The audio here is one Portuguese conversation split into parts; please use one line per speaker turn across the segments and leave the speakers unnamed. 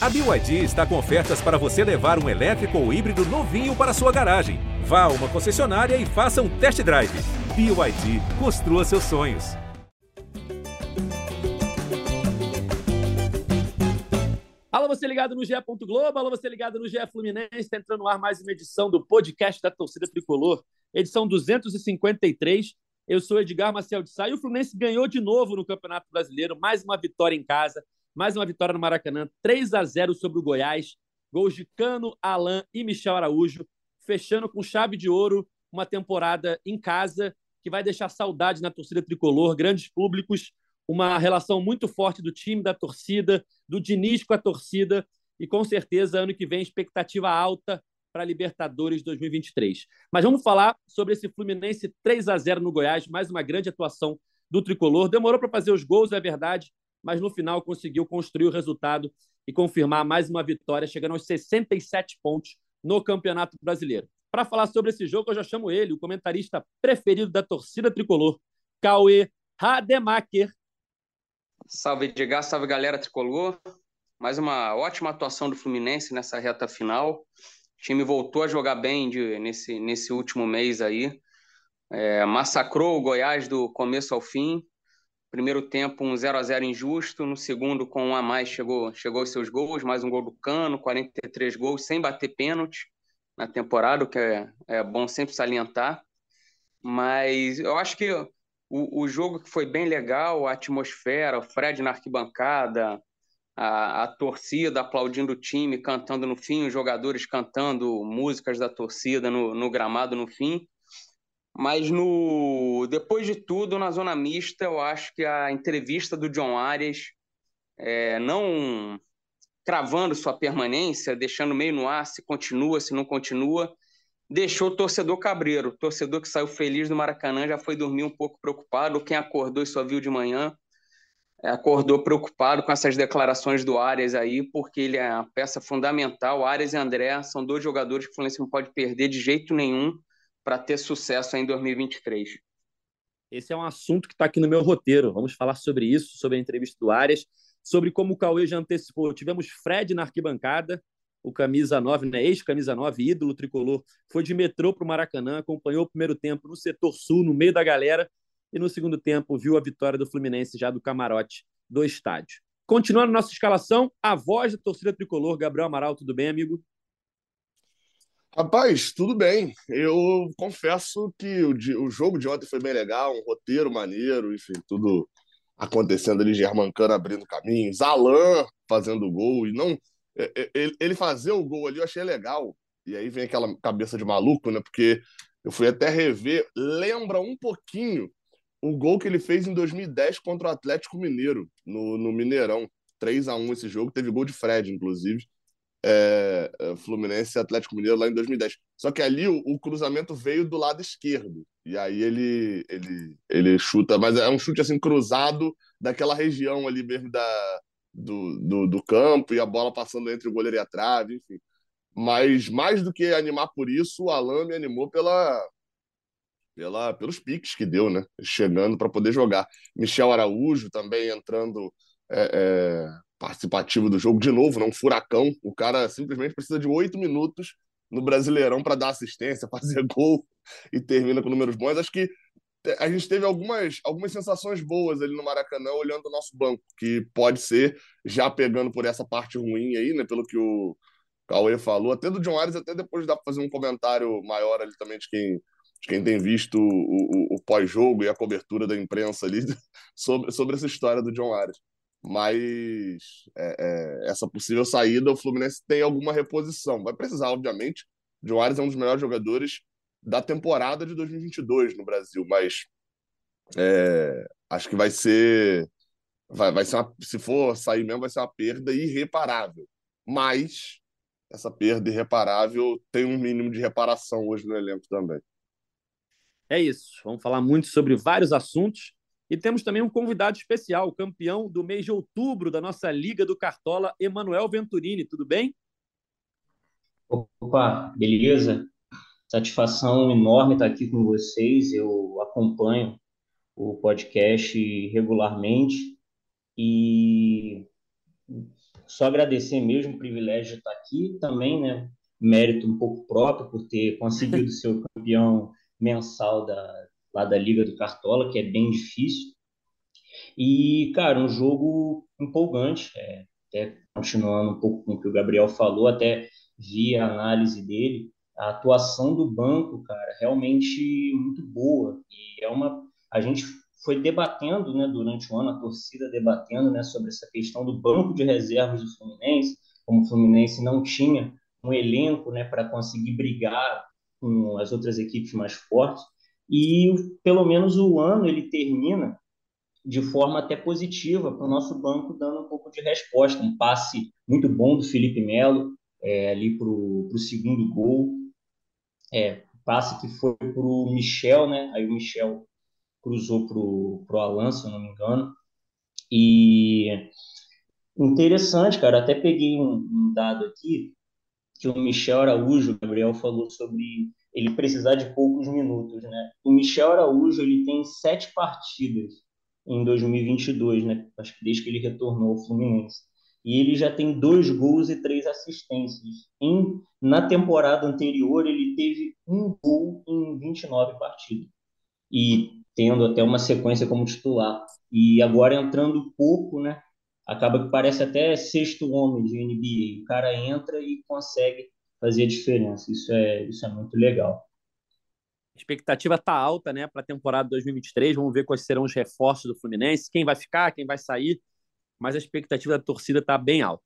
A BYD está com ofertas para você levar um elétrico ou híbrido novinho para sua garagem. Vá a uma concessionária e faça um test drive. BYD, construa seus sonhos.
Alô, você ligado no GE. Globo, alô, você ligado no GE Fluminense. Está entrando no ar mais uma edição do podcast da torcida tricolor, edição 253. Eu sou Edgar Marcel de Sá e o Fluminense ganhou de novo no Campeonato Brasileiro, mais uma vitória em casa mais uma vitória no Maracanã, 3 a 0 sobre o Goiás. Gols de Cano, Alain e Michel Araújo, fechando com chave de ouro uma temporada em casa que vai deixar saudade na torcida tricolor, grandes públicos, uma relação muito forte do time, da torcida, do Diniz com a torcida e com certeza ano que vem expectativa alta para Libertadores 2023. Mas vamos falar sobre esse Fluminense 3 a 0 no Goiás, mais uma grande atuação do tricolor. Demorou para fazer os gols, é verdade, mas no final conseguiu construir o resultado e confirmar mais uma vitória, chegando aos 67 pontos no Campeonato Brasileiro. Para falar sobre esse jogo, eu já chamo ele, o comentarista preferido da torcida tricolor, Cauê Rademacher.
Salve, Edgar, salve galera tricolor. Mais uma ótima atuação do Fluminense nessa reta final. O time voltou a jogar bem de, nesse, nesse último mês aí. É, massacrou o Goiás do começo ao fim. Primeiro tempo, um 0 a 0 injusto. No segundo, com um a mais, chegou, chegou os seus gols. Mais um gol do Cano, 43 gols, sem bater pênalti na temporada, o que é, é bom sempre salientar. Mas eu acho que o, o jogo que foi bem legal, a atmosfera, o Fred na arquibancada, a, a torcida aplaudindo o time, cantando no fim, os jogadores cantando músicas da torcida no, no gramado no fim. Mas no depois de tudo, na zona mista, eu acho que a entrevista do John Arias, é, não cravando sua permanência, deixando meio no ar se continua, se não continua, deixou o torcedor cabreiro. O torcedor que saiu feliz do Maracanã já foi dormir um pouco preocupado. Quem acordou e só viu de manhã é, acordou preocupado com essas declarações do Arias aí, porque ele é uma peça fundamental. Arias e André são dois jogadores que o Fluminense não pode perder de jeito nenhum para ter sucesso em 2023?
Esse é um assunto que está aqui no meu roteiro. Vamos falar sobre isso, sobre a entrevista do Arias, sobre como o Cauê já antecipou. Tivemos Fred na arquibancada, o camisa 9, né? ex-camisa 9, ídolo tricolor, foi de metrô para o Maracanã, acompanhou o primeiro tempo no setor sul, no meio da galera, e no segundo tempo viu a vitória do Fluminense já do camarote do estádio. Continuando nossa escalação, a voz da torcida tricolor, Gabriel Amaral, tudo bem, amigo?
Rapaz, tudo bem. Eu confesso que o, o jogo de ontem foi bem legal, um roteiro maneiro, enfim, tudo acontecendo ali, Germancano abrindo caminho, Zalan fazendo gol, e não. É, ele fazer o gol ali eu achei legal. E aí vem aquela cabeça de maluco, né? Porque eu fui até rever, lembra um pouquinho o gol que ele fez em 2010 contra o Atlético Mineiro, no, no Mineirão. 3 a 1 esse jogo, teve gol de Fred, inclusive é, é, Fluminense e Atlético Mineiro lá em 2010. Só que ali o, o, cruzamento veio do lado esquerdo. E aí ele, ele, ele chuta, mas é um chute assim cruzado daquela região ali mesmo da, do, do, do campo e a bola passando entre o goleiro e a trave, enfim. Mas mais do que animar por isso, o Alan me animou pela, pela, pelos piques que deu, né? Chegando para poder jogar. Michel Araújo também entrando é, é, participativo do jogo, de novo, não um furacão. O cara simplesmente precisa de oito minutos no Brasileirão para dar assistência, fazer gol e termina com números bons. Acho que a gente teve algumas, algumas sensações boas ali no Maracanã olhando o nosso banco, que pode ser, já pegando por essa parte ruim aí, né, pelo que o Cauê falou, até do John Ares, até depois dá para fazer um comentário maior ali também de quem, de quem tem visto o, o, o pós-jogo e a cobertura da imprensa ali sobre, sobre essa história do John Ares mas é, é, essa possível saída, o Fluminense tem alguma reposição. Vai precisar, obviamente. O Joares é um dos melhores jogadores da temporada de 2022 no Brasil, mas é, acho que vai ser, vai, vai ser uma, se for sair mesmo, vai ser uma perda irreparável. Mas essa perda irreparável tem um mínimo de reparação hoje no elenco também.
É isso. Vamos falar muito sobre vários assuntos. E temos também um convidado especial, campeão do mês de outubro da nossa Liga do Cartola, Emanuel Venturini. Tudo bem?
Opa, beleza? Satisfação enorme estar aqui com vocês. Eu acompanho o podcast regularmente e só agradecer mesmo o privilégio de estar aqui também, né? Mérito um pouco próprio por ter conseguido ser o campeão mensal da, lá da Liga do Cartola, que é bem difícil. E, cara, um jogo empolgante, é, até continuando um pouco com o que o Gabriel falou, até vi a análise dele, a atuação do banco, cara, realmente muito boa. E é uma. A gente foi debatendo, né, durante o ano, a torcida debatendo, né, sobre essa questão do banco de reservas do Fluminense, como o Fluminense não tinha um elenco, né, para conseguir brigar com as outras equipes mais fortes. E pelo menos o ano ele termina de forma até positiva para o nosso banco, dando um pouco de resposta. Um passe muito bom do Felipe Melo é, ali para o segundo gol. É, passe que foi para o Michel, né? Aí o Michel cruzou para o Alan, se eu não me engano. E interessante, cara, até peguei um, um dado aqui que o Michel Araújo, o Gabriel falou sobre ele precisar de poucos minutos, né? O Michel Araújo, ele tem sete partidas em 2022, né? Acho que desde que ele retornou ao Fluminense. E ele já tem dois gols e três assistências. Em, na temporada anterior, ele teve um gol em 29 partidas. E tendo até uma sequência como titular. E agora entrando pouco, né? Acaba que parece até sexto homem de NBA. O cara entra e consegue fazer a diferença. Isso é, isso é muito legal.
A expectativa está alta né, para a temporada 2023. Vamos ver quais serão os reforços do Fluminense, quem vai ficar, quem vai sair. Mas a expectativa da torcida está bem alta.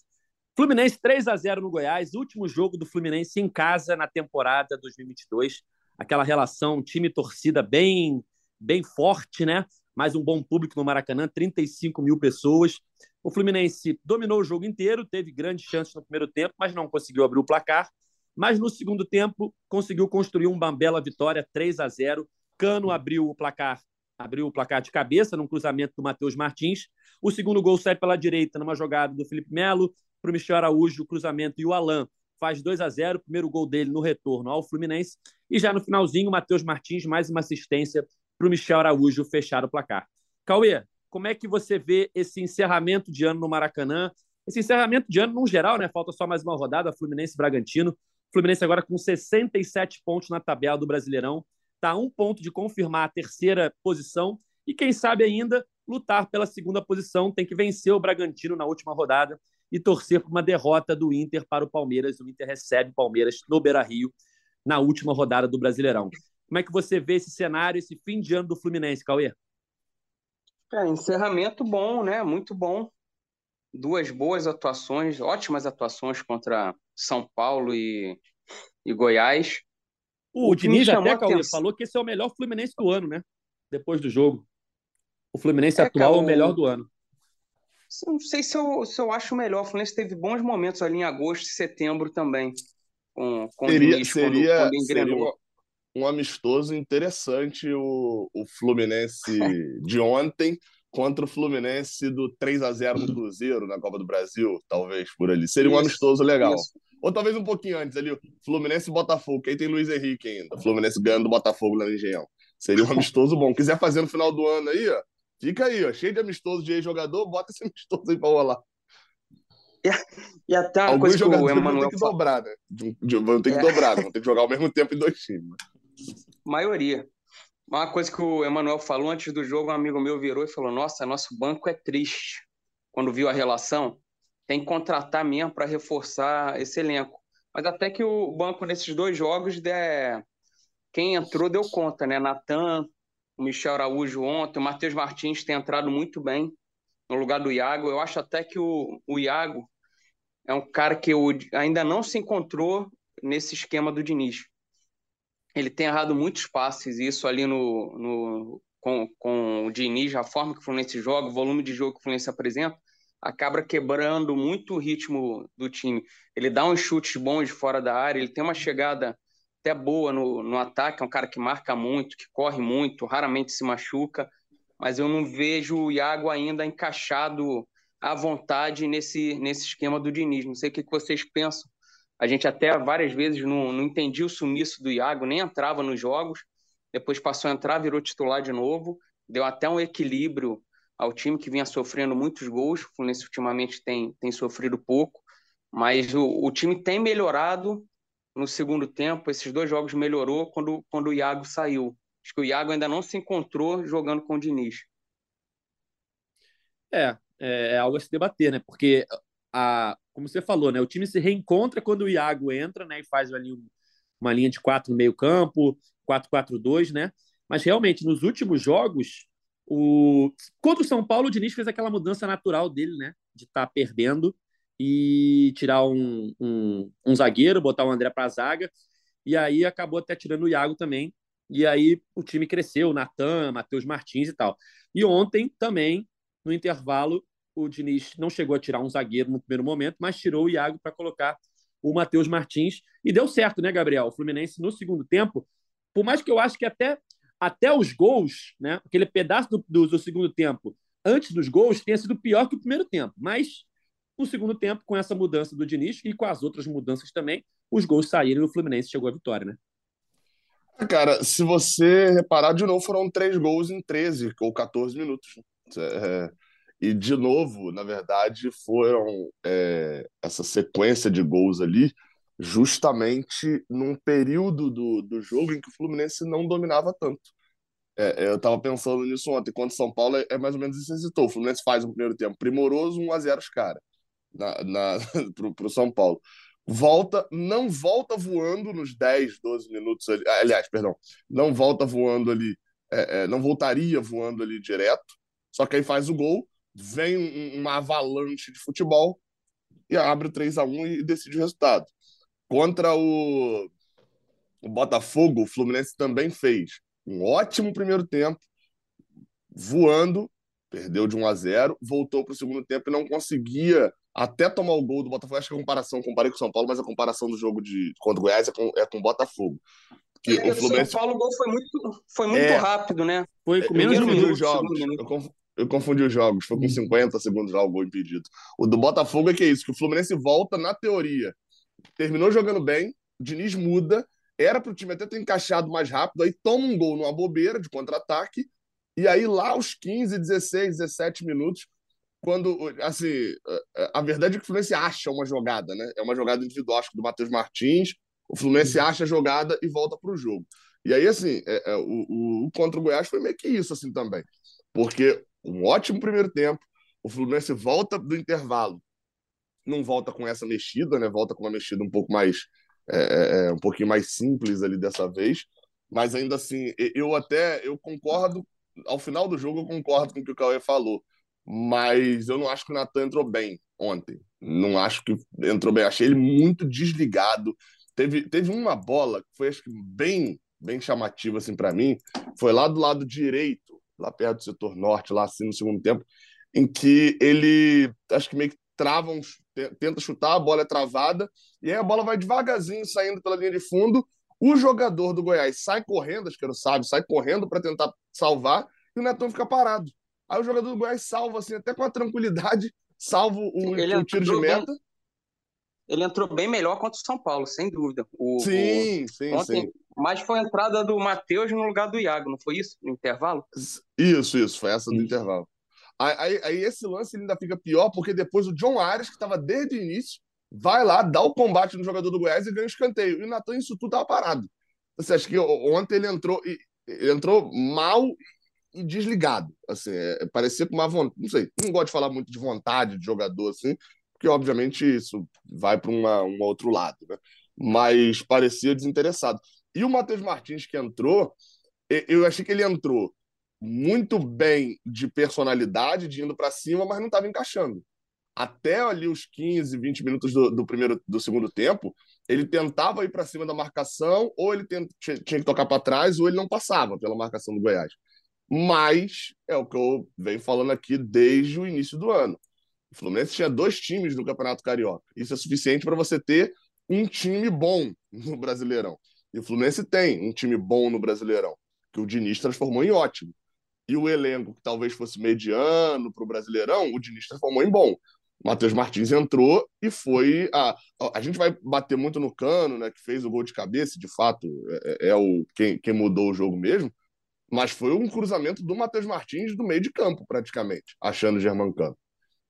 Fluminense 3 a 0 no Goiás, último jogo do Fluminense em casa na temporada 2022. Aquela relação time-torcida bem, bem forte, né? Mais um bom público no Maracanã, 35 mil pessoas. O Fluminense dominou o jogo inteiro, teve grandes chances no primeiro tempo, mas não conseguiu abrir o placar. Mas no segundo tempo conseguiu construir uma bela vitória, 3 a 0. Cano abriu o placar, abriu o placar de cabeça num cruzamento do Matheus Martins. O segundo gol sai pela direita numa jogada do Felipe Melo para o Michel Araújo, o cruzamento e o Alain faz 2 a 0, primeiro gol dele no retorno ao Fluminense. E já no finalzinho, o Matheus Martins mais uma assistência para o Michel Araújo fechar o placar. Cauê, como é que você vê esse encerramento de ano no Maracanã? Esse encerramento de ano, no geral, né? Falta só mais uma rodada, Fluminense Bragantino. Fluminense agora com 67 pontos na tabela do Brasileirão. Está a um ponto de confirmar a terceira posição e, quem sabe ainda, lutar pela segunda posição. Tem que vencer o Bragantino na última rodada e torcer por uma derrota do Inter para o Palmeiras. O Inter recebe o Palmeiras no Beira-Rio na última rodada do Brasileirão. Como é que você vê esse cenário, esse fim de ano do Fluminense, Cauê?
É, encerramento bom, né? Muito bom. Duas boas atuações, ótimas atuações contra São Paulo e, e Goiás.
O, o Diniz até, Cauê, falou que esse é o melhor Fluminense do ano, né? Depois do jogo. O Fluminense é, atual cara, é o melhor do ano.
Não sei se eu, se eu acho melhor. O Fluminense teve bons momentos ali em agosto e setembro também. Com, com
seria, o Diniz, seria, quando, quando seria, um amistoso interessante o, o Fluminense de ontem contra o Fluminense do 3 a 0 no Cruzeiro na Copa do Brasil, talvez por ali. Seria um isso, amistoso legal. Isso. Ou talvez um pouquinho antes ali, Fluminense e Botafogo, que aí tem Luiz Henrique ainda. Fluminense ganhando do Botafogo na Engenhão. Seria um amistoso bom. Quiser fazer no final do ano aí, ó, fica aí, ó, cheio de amistoso de ex-jogador, bota esse amistoso aí pra rolar.
E, e até uma Alguns coisa que o Emanuel
vão ter que dobrar, né? Vão ter que é. dobrar, vão ter que jogar ao mesmo tempo em dois times.
Maioria. Uma coisa que o Emanuel falou antes do jogo, um amigo meu virou e falou: Nossa, nosso banco é triste. Quando viu a relação, tem que contratar mesmo para reforçar esse elenco. Mas até que o banco nesses dois jogos, der... quem entrou deu conta, né? Natan, o Michel Araújo ontem, o Matheus Martins tem entrado muito bem no lugar do Iago. Eu acho até que o, o Iago é um cara que ainda não se encontrou nesse esquema do Diniz ele tem errado muitos passes, e isso ali no, no, com, com o Diniz, a forma que o Fluminense joga, o volume de jogo que o Fluminense apresenta, acaba quebrando muito o ritmo do time. Ele dá uns chutes bons de fora da área, ele tem uma chegada até boa no, no ataque, é um cara que marca muito, que corre muito, raramente se machuca, mas eu não vejo o Iago ainda encaixado à vontade nesse, nesse esquema do Diniz. Não sei o que vocês pensam a gente até várias vezes não, não entendia o sumiço do Iago, nem entrava nos jogos. Depois passou a entrar, virou titular de novo. Deu até um equilíbrio ao time que vinha sofrendo muitos gols. O Fluminense ultimamente tem, tem sofrido pouco, mas o, o time tem melhorado no segundo tempo. Esses dois jogos melhorou quando, quando o Iago saiu. Acho que o Iago ainda não se encontrou jogando com o Diniz.
É, é, é algo a se debater, né? Porque a, como você falou, né? O time se reencontra quando o Iago entra, né? E faz ali uma linha de quatro no meio campo, 4-4-2, né? Mas realmente, nos últimos jogos, o... contra o São Paulo, o Diniz fez aquela mudança natural dele, né? De estar tá perdendo e tirar um, um, um zagueiro, botar o André para a zaga. E aí acabou até tirando o Iago também. E aí o time cresceu, Natan, Matheus Martins e tal. E ontem também, no intervalo, o Diniz não chegou a tirar um zagueiro no primeiro momento, mas tirou o Iago para colocar o Matheus Martins. E deu certo, né, Gabriel? O Fluminense, no segundo tempo, por mais que eu acho que até, até os gols, né, aquele pedaço do, do, do segundo tempo, antes dos gols, tenha sido pior que o primeiro tempo. Mas no segundo tempo, com essa mudança do Diniz e com as outras mudanças também, os gols saíram e o Fluminense chegou à vitória, né?
Cara, se você reparar, de novo foram três gols em 13 ou 14 minutos. É, e, de novo, na verdade, foram é, essa sequência de gols ali justamente num período do, do jogo em que o Fluminense não dominava tanto. É, é eu estava pensando nisso ontem, quando São Paulo é, é, mais ou menos isso citou. O Fluminense faz um primeiro tempo primoroso, 1 a 0 os caras na, na, pro, São Paulo. Volta, não volta voando nos 10, 12 minutos ali. Aliás, perdão, não volta voando ali, é, é, não voltaria voando ali direto, só que aí faz o gol, vem uma avalanche de futebol e abre o 3 a 1 e decide o resultado. Contra o, o Botafogo, o Fluminense também fez um ótimo primeiro tempo, voando, perdeu de 1 a 0, voltou para o segundo tempo e não conseguia até tomar o gol do Botafogo. Acho que a comparação, comparei com o São Paulo, mas a comparação do jogo de contra o Goiás é com, é com o Botafogo.
Que é, o Fluminense... São Paulo o gol foi muito, foi muito é, rápido, né?
Foi com menos de um minuto.
Jogos. Eu confundi os jogos, foi com 50 segundos já o gol impedido. O do Botafogo é que é isso, que o Fluminense volta na teoria. Terminou jogando bem, o Diniz muda, era para o time até ter encaixado mais rápido, aí toma um gol numa bobeira de contra-ataque, e aí lá aos 15, 16, 17 minutos, quando, assim, a verdade é que o Fluminense acha uma jogada, né? É uma jogada individual, acho que do Matheus Martins, o Fluminense uhum. acha a jogada e volta para o jogo. E aí, assim, é, é, o, o, o, contra o Goiás foi meio que isso, assim, também. Porque um ótimo primeiro tempo, o Fluminense volta do intervalo, não volta com essa mexida, né? Volta com uma mexida um pouco mais, é, é, é um pouquinho mais simples ali dessa vez, mas ainda assim, eu até, eu concordo, ao final do jogo eu concordo com o que o Cauê falou, mas eu não acho que o Natan entrou bem ontem. Não acho que entrou bem. Achei ele muito desligado. Teve, teve uma bola que foi acho que bem bem chamativa assim para mim. Foi lá do lado direito, lá perto do setor norte, lá assim no segundo tempo, em que ele acho que meio que trava um, tenta chutar, a bola é travada e aí a bola vai devagarzinho saindo pela linha de fundo. O jogador do Goiás sai correndo, acho que era o Sábio, sai correndo para tentar salvar e o Netão fica parado. Aí o jogador do Goiás salva, assim, até com a tranquilidade, salvo o, o tiro de meta. Bem,
ele entrou bem melhor contra o São Paulo, sem dúvida. O,
sim, o, sim, ontem, sim.
Mas foi a entrada do Matheus no lugar do Iago, não foi isso? No intervalo?
Isso, isso, foi essa do isso. intervalo. Aí, aí, aí, esse lance ainda fica pior, porque depois o John Arias, que estava desde o início, vai lá, dá o combate no jogador do Goiás e ganha o escanteio. E o Natan, isso tudo estava parado. Você acha que ontem ele entrou, ele entrou mal e desligado. Assim, é, parecia com uma vontade. Não sei, não gosto de falar muito de vontade de jogador, assim, porque obviamente isso vai para um outro lado, né? Mas parecia desinteressado. E o Matheus Martins que entrou, eu achei que ele entrou muito bem de personalidade, de indo para cima, mas não estava encaixando. Até ali os 15, 20 minutos do, do primeiro do segundo tempo, ele tentava ir para cima da marcação, ou ele tinha, tinha que tocar para trás, ou ele não passava pela marcação do Goiás mas é o que eu venho falando aqui desde o início do ano. O Fluminense tinha dois times no Campeonato Carioca. Isso é suficiente para você ter um time bom no Brasileirão. E o Fluminense tem um time bom no Brasileirão, que o Diniz transformou em ótimo. E o elenco, que talvez fosse mediano para o Brasileirão, o Diniz transformou em bom. O Matheus Martins entrou e foi. A, a, gente vai bater muito no cano, né? Que fez o gol de cabeça, de fato, é, é o quem, quem mudou o jogo mesmo. Mas foi um cruzamento do Matheus Martins do meio de campo, praticamente, achando o Germancano.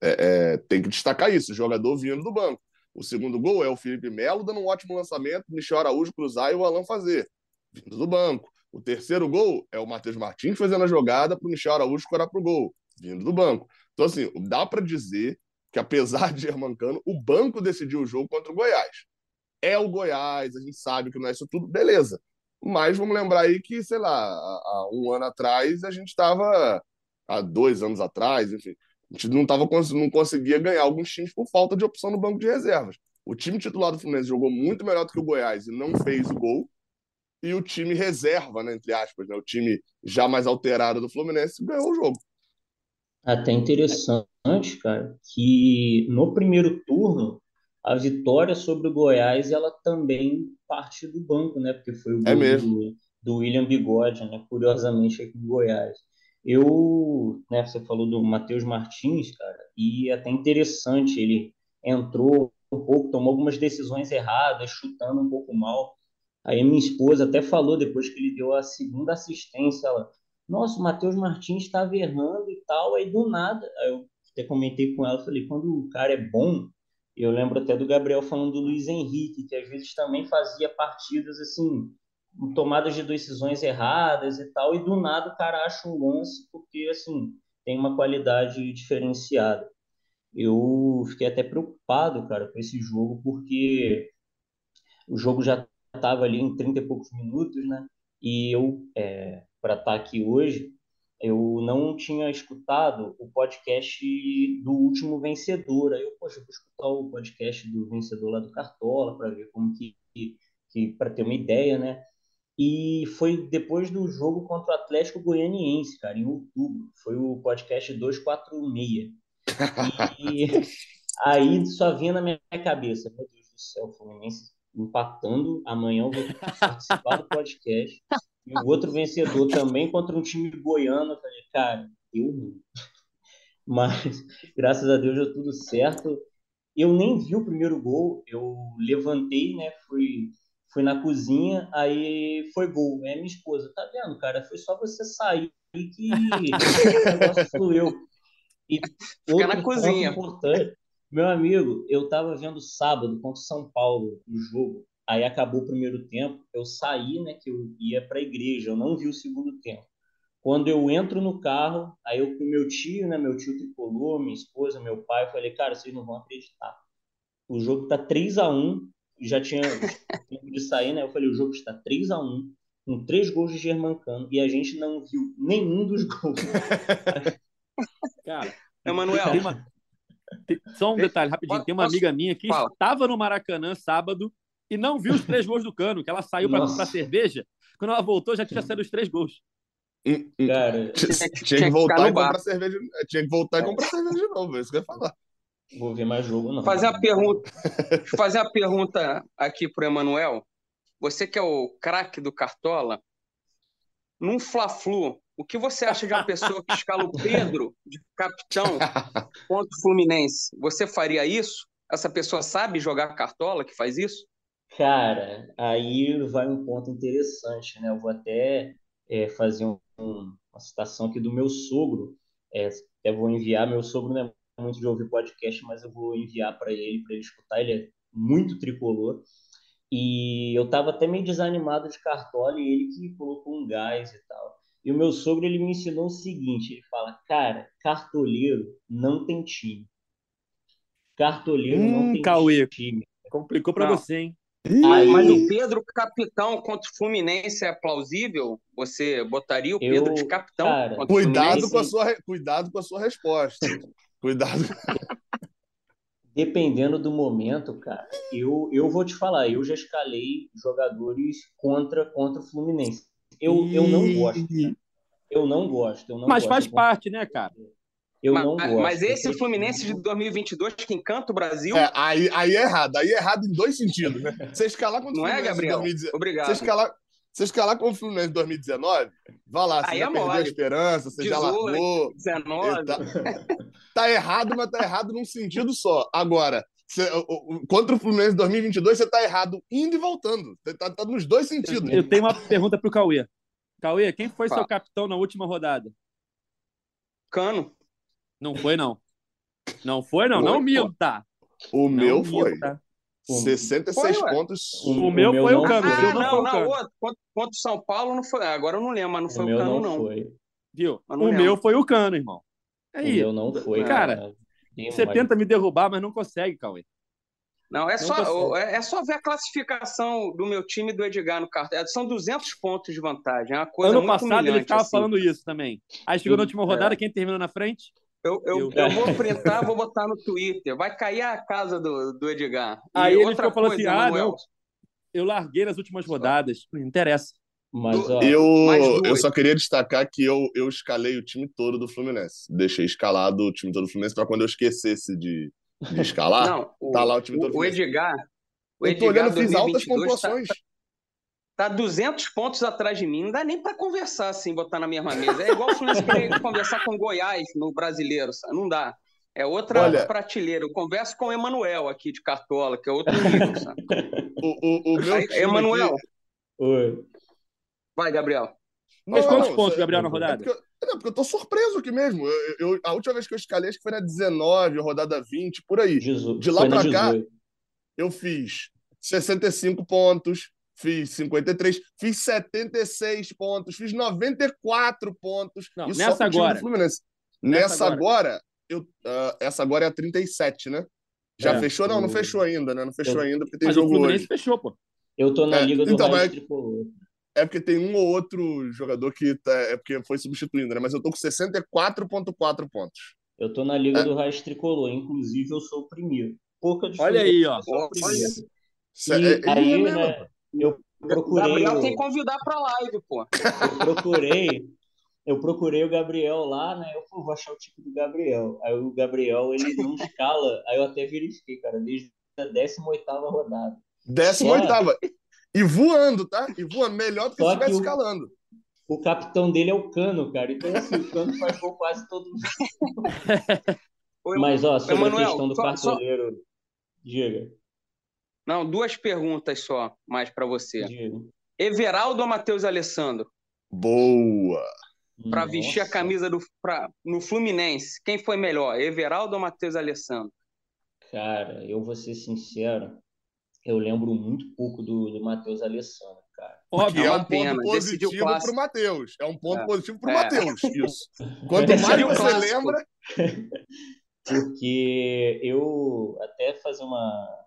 É, é, tem que destacar isso, jogador vindo do banco. O segundo gol é o Felipe Melo dando um ótimo lançamento, Michel Araújo cruzar e o Alan fazer, vindo do banco. O terceiro gol é o Matheus Martins fazendo a jogada para o Michel Araújo escorar para o gol, vindo do banco. Então, assim, dá para dizer que, apesar de Germancano, o banco decidiu o jogo contra o Goiás. É o Goiás, a gente sabe que não é isso tudo, beleza. Mas vamos lembrar aí que, sei lá, há um ano atrás a gente estava, há dois anos atrás, enfim, a gente não, tava, não conseguia ganhar alguns times por falta de opção no banco de reservas. O time titular do Fluminense jogou muito melhor do que o Goiás e não fez o gol. E o time reserva, né, entre aspas, né, o time já mais alterado do Fluminense ganhou o jogo.
Até interessante, cara, que no primeiro turno a vitória sobre o Goiás ela também parte do banco, né? Porque foi o
é
gol do, do William Bigode, né? Curiosamente aqui do Goiás. Eu, né, você falou do Matheus Martins, cara, e é até interessante, ele entrou um pouco, tomou algumas decisões erradas, chutando um pouco mal. Aí minha esposa até falou depois que ele deu a segunda assistência, ela, nossa, o Matheus Martins estava errando e tal, aí do nada, aí eu até comentei com ela, falei, quando o cara é bom, eu lembro até do Gabriel falando do Luiz Henrique, que às vezes também fazia partidas assim, tomadas de decisões erradas e tal, e do nada o cara acha um lance porque assim tem uma qualidade diferenciada. Eu fiquei até preocupado, cara, com esse jogo, porque o jogo já estava ali em 30 e poucos minutos, né? E eu, é, para estar tá aqui hoje, eu não tinha escutado o podcast do último vencedor. Aí eu, poxa, vou escutar o podcast do vencedor lá do Cartola para ver como que, que para ter uma ideia, né? E foi depois do jogo contra o Atlético Goianiense, cara, em outubro. Foi o podcast 246. E aí só vinha na minha cabeça, meu Deus do céu, o Fluminense empatando, amanhã eu vou participar do podcast. E o outro vencedor também contra um time goiano. Eu falei, cara, eu não. Mas, graças a Deus, deu tudo certo. Eu nem vi o primeiro gol. Eu levantei, né? Fui, fui na cozinha, aí foi gol. É minha esposa, tá vendo, cara? Foi só você sair que o negócio fluiu.
E Fica na cozinha.
Importante, meu amigo, eu tava vendo sábado contra São Paulo o jogo. Aí acabou o primeiro tempo, eu saí, né, que eu ia para a igreja, eu não vi o segundo tempo. Quando eu entro no carro, aí eu com meu tio, né, meu tio tricolor, minha esposa, meu pai, eu falei, cara, vocês não vão acreditar. O jogo tá 3 a 1 já tinha tempo de sair, né? Eu falei, o jogo está 3 a 1 com três gols de Germancano, e a gente não viu nenhum dos gols.
Cara, Emanuel, tem uma... só um detalhe rapidinho. Tem uma amiga minha que estava no Maracanã sábado e não viu os três gols do Cano, que ela saiu para comprar cerveja. Quando ela voltou, já tinha saído os três gols.
Cara, tinha, tinha que voltar e comprar cerveja. Tinha que voltar e comprar cerveja de novo, é isso que eu ia falar.
Vou ver mais jogo, não.
Fazer a pergunta, fazer a pergunta aqui pro Emanuel. Você que é o craque do Cartola, num Fla-Flu, o que você acha de uma pessoa que escala o Pedro de capitão contra o Fluminense? Você faria isso? Essa pessoa sabe jogar cartola que faz isso?
Cara, aí vai um ponto interessante, né? Eu vou até é, fazer um, uma citação aqui do meu sogro. É, até vou enviar. Meu sogro não é muito de ouvir podcast, mas eu vou enviar para ele, para ele escutar. Ele é muito tricolor. E eu tava até meio desanimado de cartola e ele que colocou um gás e tal. E o meu sogro ele me ensinou o seguinte: ele fala, cara, cartoleiro não tem time. Cartoleiro hum, não tem Cauê. time.
Complicou para você, hein?
Aí... Mas o Pedro capitão contra o Fluminense é plausível? Você botaria o Pedro eu, de capitão? Cara,
cuidado, com a sua, cuidado com a sua resposta. Cuidado.
Dependendo do momento, cara, eu, eu vou te falar, eu já escalei jogadores contra, contra o Fluminense. Eu, eu não gosto. Cara. Eu não gosto. Eu não
Mas
gosto,
faz parte, né, cara?
Eu mas, não gosto.
Mas esse Fluminense de 2022 que encanta o Brasil.
É, aí, aí é errado. Aí é errado em dois sentidos, né? Você escalar contra o
Fluminense. Não é, Gabriel? 2019,
Obrigado. Você escalar, você escalar com o Fluminense em 2019, vá lá, você aí já é perdeu a esperança, você já largou.
19.
Tá, tá errado, mas tá errado num sentido só. Agora, você, contra o Fluminense em 2022, você tá errado indo e voltando. Tá, tá nos dois sentidos.
Eu tenho uma pergunta pro Cauê. Cauê, quem foi
Fala.
seu capitão na última rodada?
Cano.
Não foi, não. Não foi, não.
Foi,
não minta.
O
Não
meu foi.
Minta.
66
Foi,
pontos.
O meu
meu
foi o Cano, o
Ah,
não
não,
o
não. O contra, o São Paulo não foi. Agora eu não lembro, mas não foi
O
o, Cano,
não,
não.
foi.
Viu? O
lembro.
meu foi o Cano, irmão.
O
Aí,
meu não foi.
Cara,
Tem
você tenta me derrubar, mas não consegue, Cauê.
Não, é
Não
só,
consegue.
é é só ver a classificação do meu time e do Edgar no cartão. É, São 200 pontos de vantagem. É uma coisa
ano
muito
passado ele ficava
assim.
falando isso também. Aí chegou na última rodada, quem terminou na frente?
Eu, eu,
Eu-
eu vou printar, vou botar no Twitter. Vai cair a casa do, do Edgar. E
Aí ele
outra
ficou falando
coisa,
assim, ah,
Manuel,
não. Eu larguei nas últimas rodadas. Não interessa.
Mas, ó,
Eu, eu só queria destacar que eu, eu escalei o time todo do Fluminense. Deixei escalado o time todo do Fluminense para quando eu esquecesse de, de escalar.
não, o,
tá lá o time todo
o, o
Fluminense.
Edgar. O
eu tô
Edgar
olhando, fiz altas
2022 tá,
pontuações.
Tá 200 pontos atrás de mim. Não dá nem pra conversar assim, botar na mesma mesa. É igual o Fluminense querer conversar com Goiás no brasileiro. sabe? Não dá. É outra
Olha-
prateleira. Eu converso com o Emanuel aqui de Cartola, que é outro nível. Sabe?
O, o, o meu
Aí, Emanuel,
aqui-
oi.
vai, Gabriel.
Mas quantos
não,
pontos,
é-
Gabriel, na
É
rodada?
porque, eu, não, porque eu tô surpreso aqui mesmo. Eu, eu- a última vez que eu escalei, acho que foi na 19, rodada 20, por aí.
Dezo-
De lá pra cá,
18.
Eu fiz 65 pontos, fiz 53, fiz 76 pontos, fiz 94 pontos.
Não,
e
nessa agora. Nessa
Nessa, agora, eu, ah, essa agora é a 37, né? Já
É,
fechou? Não, não
o-
fechou ainda, né? Não fechou
Eu-
ainda porque tem
Mas o
jogo
Fluminense
hoje.
fechou, pô.
Eu tô na
É,
Liga do
então,
Raiz
mas-
Tricolor.
É porque tem um ou outro jogador que tá, é porque foi substituindo, né? Mas eu tô com 64,4 pontos.
Eu tô na Liga
É.
do Raiz Tricolor. Inclusive, eu sou o primeiro. Pouca
Olha
diferença.
aí, ó.
o E
é- é
aí,
mesmo,
né,
pô.
Eu procurei.
Gabriel tem que convidar pra live, pô.
eu procurei, eu procurei o Gabriel lá, né? Eu pô, vou achar o tipo do Gabriel. Aí o Gabriel, ele não escala. Aí eu até verifiquei, cara, desde a 18ª rodada.
18 E voando, tá? E voando. Melhor do que
Só
se estivesse escalando.
O capitão dele é o Cano, cara. Então, assim, o Cano faz gol quase todo
Ô,
Mas, ó, sobre
Emanuel,
a questão do
só- só-
cartoleiro, diga,
Não, duas perguntas só, mais pra você.
diga.
Everaldo ou Matheus Alessandro?
Boa!
Pra vestir a camisa do, pra, no Fluminense, quem foi melhor, Everaldo ou Matheus Alessandro?
Cara, eu vou ser sincero, eu lembro muito pouco do, do Matheus Alessandro, cara.
Que
Óbvio.
é
uma
um ponto positivo
clássico.
pro Matheus. É um ponto
É.
positivo pro
É.
Matheus. Isso. Quanto mais você
clássico.
lembra,
Porque eu até fazer uma,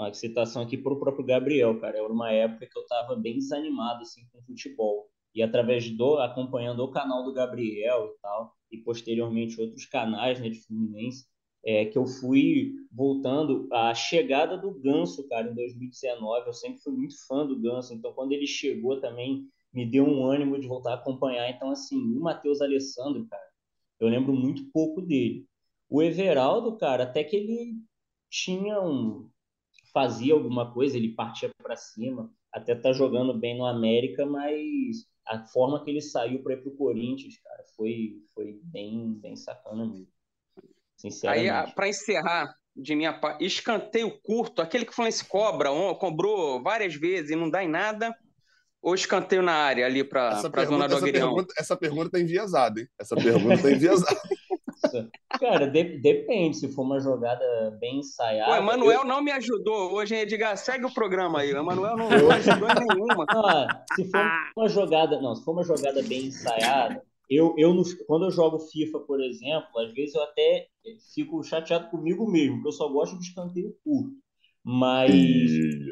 uma citação aqui pro próprio Gabriel, cara. Era uma época que eu tava bem desanimado assim com futebol. E através do acompanhando o canal do Gabriel e tal, e posteriormente outros canais, né, de Fluminense, é que eu fui voltando à chegada do Ganso, cara, em 2019. Eu sempre fui muito fã do Ganso, então quando ele chegou também me deu um ânimo de voltar a acompanhar. Então assim, o Matheus Alessandro, cara, eu lembro muito pouco dele. O Everaldo, cara, até que ele tinha um. Fazia alguma coisa, ele partia para cima, até tá jogando bem no América, mas a forma que ele saiu para ir pro Corinthians, cara, foi, foi bem, bem sacana mesmo.
Aí,
Sinceramente.
para encerrar, de minha parte, escanteio curto, aquele que o Fluminense cobra, cobrou várias vezes e não dá em nada, ou escanteio na área ali para
essa
a zona
pergunta,
do
essa,
agrião?
pergunta, essa pergunta tá enviesada, hein? Essa pergunta tá enviesada.
Cara, de- depende, se for uma jogada bem ensaiada.
O Emanuel não me ajudou hoje, hein, Edgar? Segue o programa aí. O Emanuel não, não ajudou em nenhuma.
Ah, se for uma jogada, não, se for uma jogada bem ensaiada, eu, eu no- quando eu jogo FIFA, por exemplo, às vezes eu até fico chateado comigo mesmo, porque eu só gosto de escanteio curto. Mas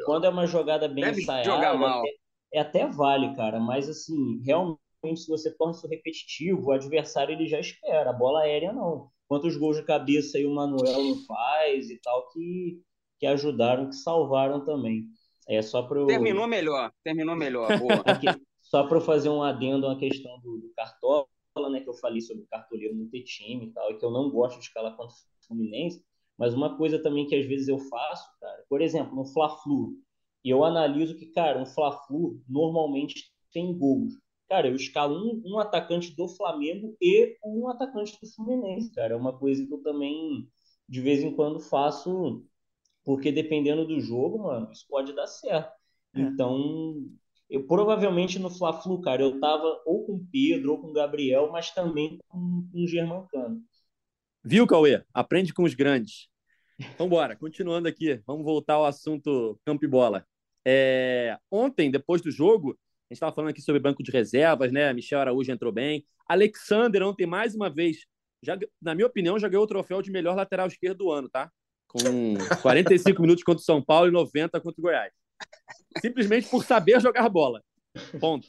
quando é uma jogada bem
Deve
ensaiada,
jogar mal.
até- é até vale, cara, mas assim, realmente se você torna isso repetitivo, o adversário ele já espera, a bola aérea não. Quantos gols de cabeça aí o Manuel não faz e tal que que ajudaram, que salvaram também. É só para
Terminou melhor, terminou melhor. Boa.
Aqui, só para fazer um adendo à questão do, do Cartola, né, que eu falei sobre o cartoleiro não ter time e tal, e que eu não gosto de escalar contra o Fluminense, mas uma coisa também que às vezes eu faço, cara, por exemplo, no Fla-Flu, e eu analiso que, cara, um Fla-Flu normalmente tem gols. Cara, eu escalo um, um atacante do Flamengo e um atacante do Fluminense, cara. É uma coisa que eu também, de vez em quando, faço, porque dependendo do jogo, mano, isso pode dar certo.
É.
Então, eu provavelmente no Fla-Flu, cara, eu tava ou com o Pedro ou com o Gabriel, mas também com, com o Germancano.
Viu, Cauê? Aprende com os grandes. Vamos embora, continuando aqui. Vamos voltar ao assunto campo e bola. É... Ontem, depois do jogo, a gente estava falando aqui sobre banco de reservas, né? Michel Araújo entrou bem. Alexander ontem, mais uma vez, já, na minha opinião, já ganhou o troféu de melhor lateral esquerdo do ano, tá? Com 45 minutos contra o São Paulo e 90 contra o Goiás. Simplesmente por saber jogar bola. Ponto.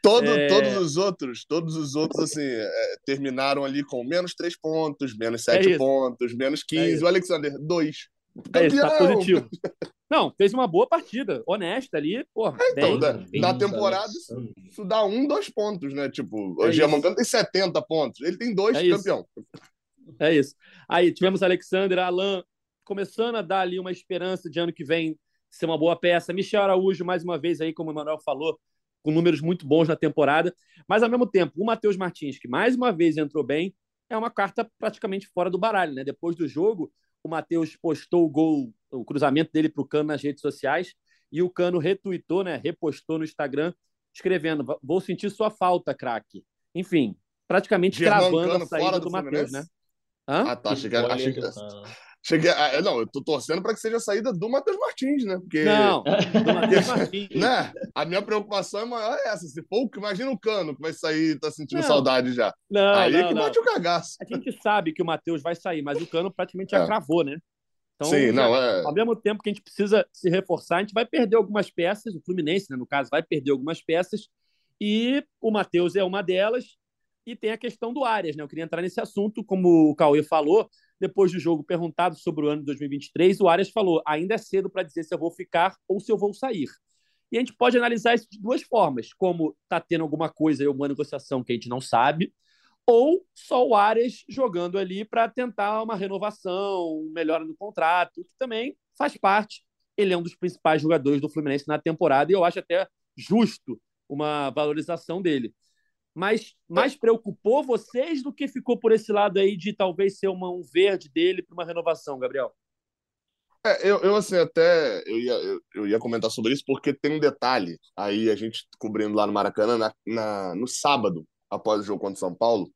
Todo, é... Todos os outros, todos os outros, assim, é, terminaram ali com menos 3 pontos, menos 7 é pontos, menos 15. É o Alexander, 2.
É isso, tá positivo. Não, fez uma boa partida, honesta ali, porra.
É, então, bem, da, bem da temporada, isso dá um, dois pontos, né? Tipo, é o Giamangano tem 70 pontos, ele tem dois é campeão.
É isso. Aí tivemos Alexander, Alan, começando a dar ali uma esperança de ano que vem ser uma boa peça. Michel Araújo, mais uma vez aí, como o Emanuel falou, com números muito bons na temporada. Mas, ao mesmo tempo, o Matheus Martins, que mais uma vez entrou bem, é uma carta praticamente fora do baralho, né? Depois do jogo, o Matheus postou o gol, o cruzamento dele para o Cano nas redes sociais e o Cano retuitou, né? Repostou no Instagram, escrevendo: Vou sentir sua falta, craque. Enfim, praticamente cravando a saída do, do Matheus, né?
Hã? Ah, tá. Achei que, achei que, Cheguei a, não, eu tô torcendo para que seja a saída do Matheus Martins, né? Porque,
não, do Matheus Martins.
Né? A minha preocupação é maior é essa. Se for, imagina o Cano que vai sair tá sentindo não. saudade já. Não, Aí é não, é que não. bate o cagaço.
A gente sabe que o Matheus vai sair, mas o Cano praticamente já é. cravou, né?
Então, Sim, não, é...
ao mesmo tempo que a gente precisa se reforçar, a gente vai perder algumas peças, o Fluminense, né, no caso, vai perder algumas peças, e o Matheus é uma delas, e tem a questão do Arias, né? Eu queria entrar nesse assunto, como o Cauê falou, depois do jogo, perguntado sobre o ano de 2023, o Arias falou: ainda é cedo para dizer se eu vou ficar ou se eu vou sair. E a gente pode analisar isso de duas formas: como está tendo alguma coisa e alguma negociação que a gente não sabe, ou só o Arias jogando ali para tentar uma renovação, melhora no contrato, que também faz parte. Ele é um dos principais jogadores do Fluminense na temporada e eu acho até justo uma valorização dele mas mais preocupou vocês do que ficou por esse lado aí de talvez ser uma, um verde dele para uma renovação, Gabriel?
É, eu, eu assim, até eu ia, eu, eu, ia comentar sobre isso porque tem um detalhe aí, a gente cobrindo lá no Maracanã, na, na no sábado, após o jogo contra o São Paulo,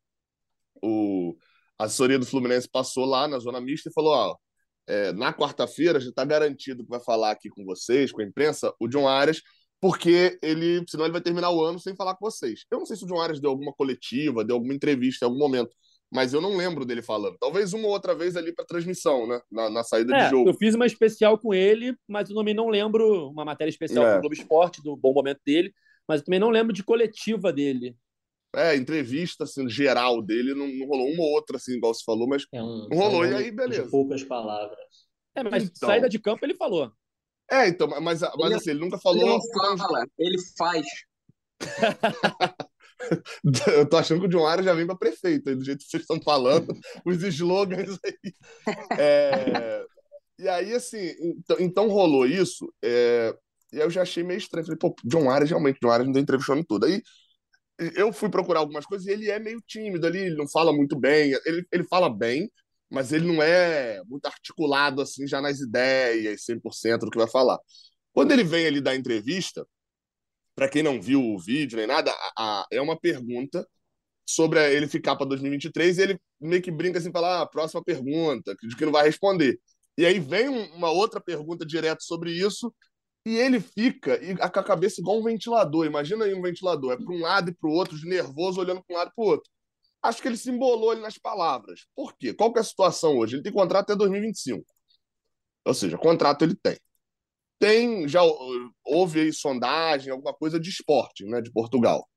o, a assessoria do Fluminense passou lá na zona mista e falou: ó, é, na quarta-feira já está garantido que vai falar aqui com vocês, com a imprensa, o John Arias, porque ele, senão ele vai terminar o ano sem falar com vocês. Eu não sei se o John Arias deu alguma coletiva, deu alguma entrevista em algum momento, mas eu não lembro dele falando. Talvez uma ou outra vez ali para transmissão, né? Na, na saída
é,
de jogo.
Eu fiz uma especial com ele, mas eu também não lembro uma matéria especial é. com o Globo Esporte, do bom momento dele, mas eu também não lembro de coletiva dele.
É, entrevista assim, geral dele, não, não rolou uma ou outra, assim, igual você falou, mas é um, não rolou, e aí beleza.
Poucas palavras.
É, mas então... saída de campo ele falou.
É, então, mas, mas assim, ele nunca falou.
Ele não fala, ele faz.
Eu tô achando que o John Arias já vem para prefeito, aí, do jeito que vocês estão falando, os slogans aí. É... E aí, assim, então, então rolou isso, é... e aí eu já achei meio estranho. Falei, pô, John Arias, realmente, John Arias não tem entrevistando tudo. Aí eu fui procurar algumas coisas e ele é meio tímido ali, ele não fala muito bem. Ele, ele fala bem, mas ele não é muito articulado assim já nas ideias, 100% do que vai falar. Quando ele vem ali dar entrevista, para quem não viu o vídeo nem nada, a, a, é uma pergunta sobre ele ficar para 2023 e ele meio que brinca assim, fala, ah, próxima pergunta, de que não vai responder. E aí vem uma outra pergunta direto sobre isso e ele fica com a cabeça igual um ventilador. Imagina aí um ventilador, é para um lado e para o outro, de nervoso, olhando para um lado e para o outro acho que ele se embolou ali nas palavras. Por quê? Qual que é a situação hoje? Ele tem contrato até 2025. Ou seja, contrato ele tem. Tem, já houve aí sondagem, alguma coisa de esporte, né, de Portugal.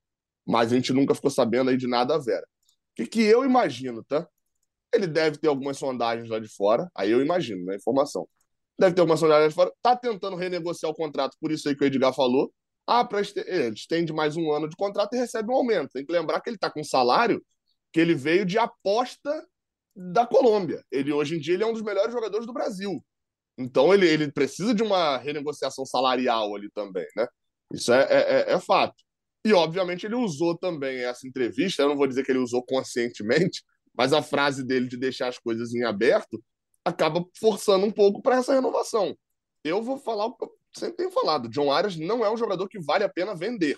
Mas a gente nunca ficou sabendo aí de nada a vera. O que, que eu imagino, tá? Ele deve ter algumas sondagens lá de fora, aí eu imagino, né, informação. Deve ter algumas sondagens lá de fora, tá tentando renegociar o contrato, por isso aí que o Edgar falou. Ah, para ele estende mais um ano de contrato e recebe um aumento. Tem que lembrar que ele está com salário que ele veio de aposta da Colômbia. Ele hoje em dia ele é um dos melhores jogadores do Brasil. Então ele, ele precisa de uma renegociação salarial ali também, né? Isso é, é, é, é fato. E obviamente ele usou também essa entrevista. Eu não vou dizer que ele usou conscientemente, mas a frase dele de deixar as coisas em aberto acaba forçando um pouco para essa renovação. eu vou falar o que eu sempre tenho falado. John Arias não é um jogador que vale a pena vender.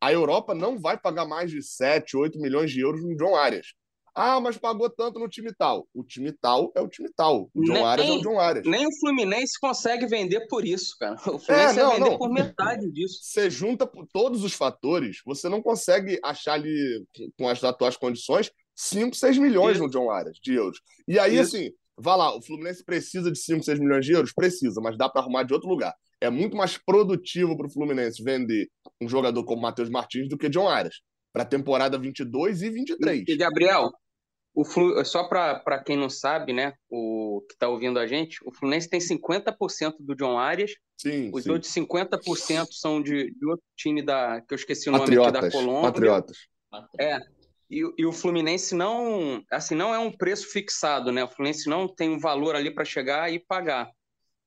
A Europa não vai pagar mais de 7, 8 milhões de euros no John Arias. Ah, mas pagou tanto no time tal. O time tal é o time tal. O John nem, Arias é o John Arias.
Nem o Fluminense consegue vender por isso, cara. O Fluminense é, não, vender não. por metade disso.
Você junta todos os fatores, você não consegue achar ali, com as atuais condições, 5, 6 milhões isso. no John Arias de euros. E aí, isso. assim, vá lá, o Fluminense precisa de 5, 6 milhões de euros? Precisa, mas dá para arrumar de outro lugar. É muito mais produtivo para o Fluminense vender um jogador como Matheus Martins do que John Arias para a temporada 22 e 23.
E, Gabriel, o Flu... Só para quem não sabe, né, o que está ouvindo a gente, o Fluminense tem 50% do John Arias.
Sim,
os
sim.
outros 50% são de, de, outro time da que eu esqueci o nome Patriotas, aqui da Colômbia.
Patriotas.
É. E, e, o Fluminense não, assim, não é um preço fixado, né? O Fluminense não tem um valor ali para chegar e pagar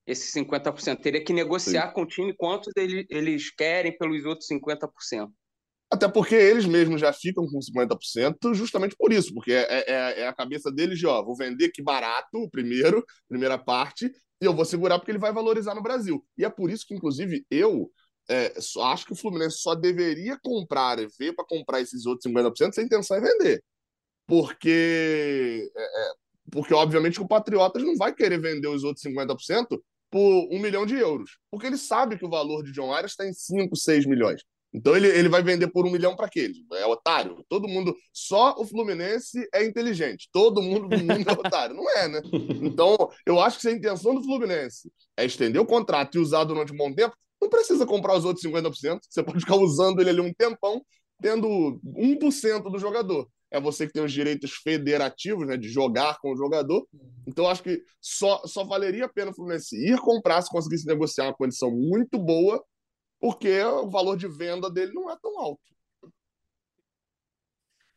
esses 50%. Teria que negociar sim. com o time quanto eles querem pelos outros 50%.
Até porque eles mesmos já ficam com 50% justamente por isso, porque é, é, é, a cabeça deles de, ó, vou vender aqui barato o primeiro, primeira parte, e eu vou segurar porque ele vai valorizar no Brasil. E é por isso que, inclusive, eu é, acho que o Fluminense só deveria comprar ver para comprar esses outros 50% sem intenção é vender. Porque, é, é, porque obviamente, o Patriotas não vai querer vender os outros 50% por um milhão de euros. Porque ele sabe que o valor de John Arias está em 5, 6 milhões. Então ele, ele vai vender por um milhão para quê? É otário. Todo mundo. Só o Fluminense é inteligente. Todo mundo do mundo é otário. Não é, né? Então, eu acho que se a intenção do Fluminense é estender o contrato e usar durante um bom tempo, não precisa comprar os outros 50%. Você pode ficar usando ele ali um tempão, tendo 1% do jogador. É você que tem os direitos federativos, né, de jogar com o jogador. Então, acho que só, só valeria a pena o Fluminense ir comprar se conseguisse negociar uma condição muito boa porque o valor de venda dele não é tão alto.